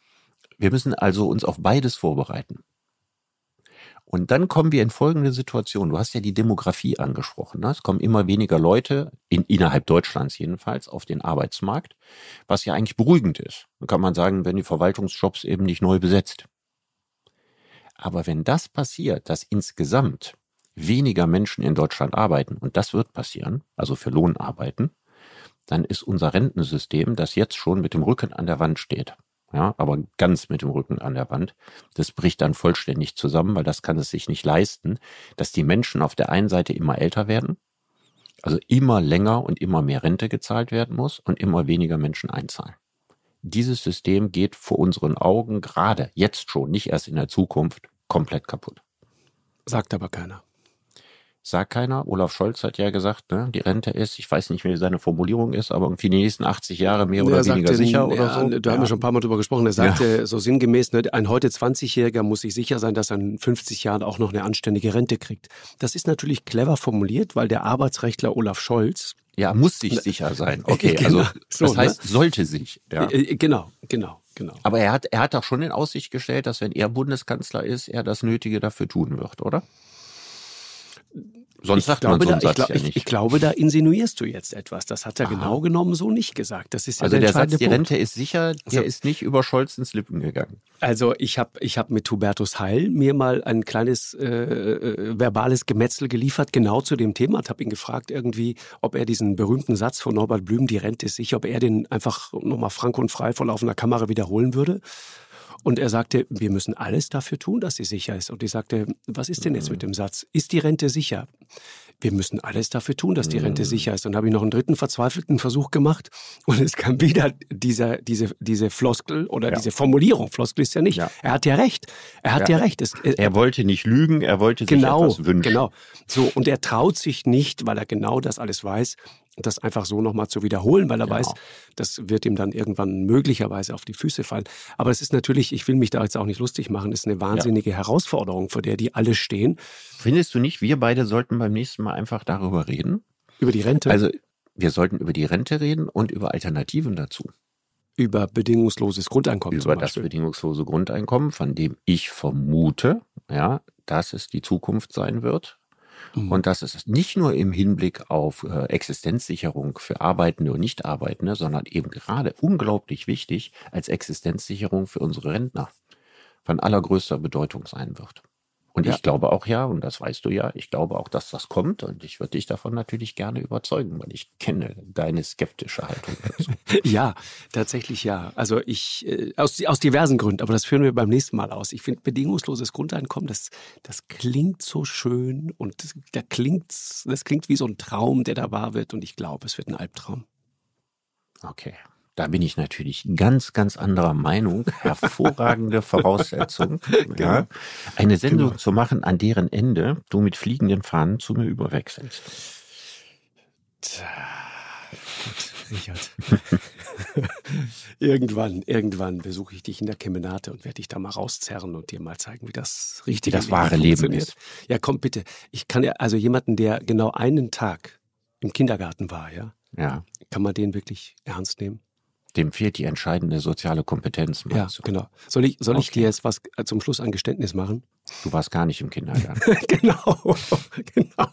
Wir müssen also uns auf beides vorbereiten. Und dann kommen wir in folgende Situation. Du hast ja die Demografie angesprochen. Ne? Es kommen immer weniger Leute, in, innerhalb Deutschlands jedenfalls, auf den Arbeitsmarkt, was ja eigentlich beruhigend ist. Dann kann man sagen, wenn die Verwaltungsjobs eben nicht neu besetzt. Aber wenn das passiert, dass insgesamt weniger Menschen in Deutschland arbeiten, und das wird passieren, also für Lohn arbeiten, dann ist unser Rentensystem, das jetzt schon mit dem Rücken an der Wand steht, ja, aber ganz mit dem Rücken an der Wand. Das bricht dann vollständig zusammen, weil das kann es sich nicht leisten, dass die Menschen auf der einen Seite immer älter werden, also immer länger und immer mehr Rente gezahlt werden muss und immer weniger Menschen einzahlen. Dieses System geht vor unseren Augen gerade jetzt schon, nicht erst in der Zukunft, komplett kaputt. Sagt aber keiner. Sagt keiner. Olaf Scholz hat ja gesagt, ne, die Rente ist, ich weiß nicht, wie seine Formulierung ist, aber irgendwie die nächsten 80 Jahre mehr oder weniger sagte, sicher oder so. Da ja. haben wir schon ein paar Mal drüber gesprochen. Er sagte ja. so sinngemäß, ne, ein heute 20-Jähriger muss sich sicher sein, dass er in 50 Jahren auch noch eine anständige Rente kriegt. Das ist natürlich clever formuliert, weil der Arbeitsrechtler Olaf Scholz ja, muss sich sicher sein. [laughs] Okay, genau, also so, das heißt, ne? sollte sich. Ja. Äh, äh, genau, genau, genau. Aber er hat, er hat auch schon in Aussicht gestellt, dass wenn er Bundeskanzler ist, er das Nötige dafür tun wird, oder? Sonst ich sagt glaube, man so einen da, Satz ich, ja nicht. Ich, glaube, da insinuierst du jetzt etwas. Das hat er Aha. genau genommen so nicht gesagt. Das ist ja also der, der Satz, die Rente ist sicher, der also, ist nicht über Scholz ins Lippen gegangen. Also ich habe ich hab mit Hubertus Heil mir mal ein kleines äh, äh, verbales Gemetzel geliefert, genau zu dem Thema. Ich habe ihn gefragt irgendwie, ob er diesen berühmten Satz von Norbert Blüm, die Rente ist sicher, ob er den einfach nochmal frank und frei vor laufender Kamera wiederholen würde. Und er sagte, wir müssen alles dafür tun, dass sie sicher ist. Und ich sagte, was ist denn jetzt mit dem Satz? Ist die Rente sicher? Wir müssen alles dafür tun, dass die Rente mhm. sicher ist. Und dann habe ich noch einen dritten verzweifelten Versuch gemacht und es kam wieder dieser, diese, diese Floskel oder ja. diese Formulierung. Floskel ist ja nicht. Ja. Er hat ja recht. Er hat ja, ja recht. Es, er, er wollte nicht lügen, er wollte sich genau, etwas wünschen. Genau. So, und er traut sich nicht, weil er genau das alles weiß, das einfach so nochmal zu wiederholen, weil er genau. weiß, das wird ihm dann irgendwann möglicherweise auf die Füße fallen. Aber es ist natürlich, ich will mich da jetzt auch nicht lustig machen, ist eine wahnsinnige ja. Herausforderung, vor der die alle stehen. Findest du nicht, wir beide sollten beim nächsten Mal einfach darüber reden? Über die Rente? Also wir sollten über die Rente reden und über Alternativen dazu. Über bedingungsloses Grundeinkommen. Über das bedingungslose Grundeinkommen, von dem ich vermute, ja, dass es die Zukunft sein wird Mhm. Und das ist nicht nur im Hinblick auf äh, Existenzsicherung für Arbeitende und Nichtarbeitende, sondern eben gerade unglaublich wichtig als Existenzsicherung für unsere Rentner von allergrößter Bedeutung sein wird. Und ja. ich glaube auch ja, und das weißt du ja, ich glaube auch, dass das kommt und ich würde dich davon natürlich gerne überzeugen, weil ich kenne deine skeptische Haltung dazu. [laughs] ja, tatsächlich ja. Also ich, äh, aus, aus diversen Gründen, aber das führen wir beim nächsten Mal aus. Ich finde bedingungsloses Grundeinkommen, das, das klingt so schön und das, da klingt, das klingt wie so ein Traum, der da wahr wird und ich glaube, es wird ein Albtraum. Okay, da bin ich natürlich ganz, ganz anderer Meinung. [laughs] Hervorragende Voraussetzung, [laughs] ja, eine Sendung genau. zu machen, an deren Ende du mit fliegenden Fahnen zu mir überwechselst. Tja, Richard. [laughs] irgendwann, irgendwann besuche ich dich in der Kemenate und werde dich da mal rauszerren und dir mal zeigen, wie das richtig wie das wahre Leben ist. Ja, komm bitte. Ich kann ja, also jemanden, der genau einen Tag im Kindergarten war, ja, ja. kann man den wirklich ernst nehmen? Dem fehlt die entscheidende soziale Kompetenz. Ja, du? genau. Soll ich, soll okay. ich dir jetzt was äh, zum Schluss ein Geständnis machen? Du warst gar nicht im Kindergarten. [laughs] genau, [laughs] genau.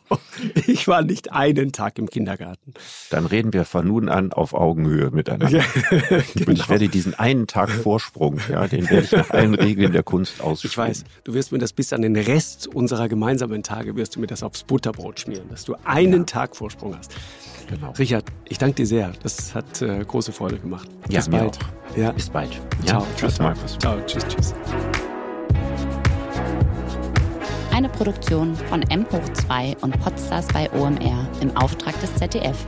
Ich war nicht einen Tag im Kindergarten. Dann reden wir von nun an auf Augenhöhe miteinander. Ja, genau. [laughs] Und ich werde diesen einen Tag Vorsprung, ja, den werde ich nach allen Regeln der Kunst ausspielen. Ich weiß, du wirst mir das bis an den Rest unserer gemeinsamen Tage, wirst du mir das aufs Butterbrot schmieren, dass du einen ja. Tag Vorsprung hast. Genau. Richard, ich danke dir sehr. Das hat äh, große Freude gemacht. Ja, bis bald. Auch. Ja. Bis bald. Ciao. Tschüss, Markus. Ciao. Tschüss, tschüss. Eine Produktion von M hoch 2 und Podstars bei OMR im Auftrag des ZDF.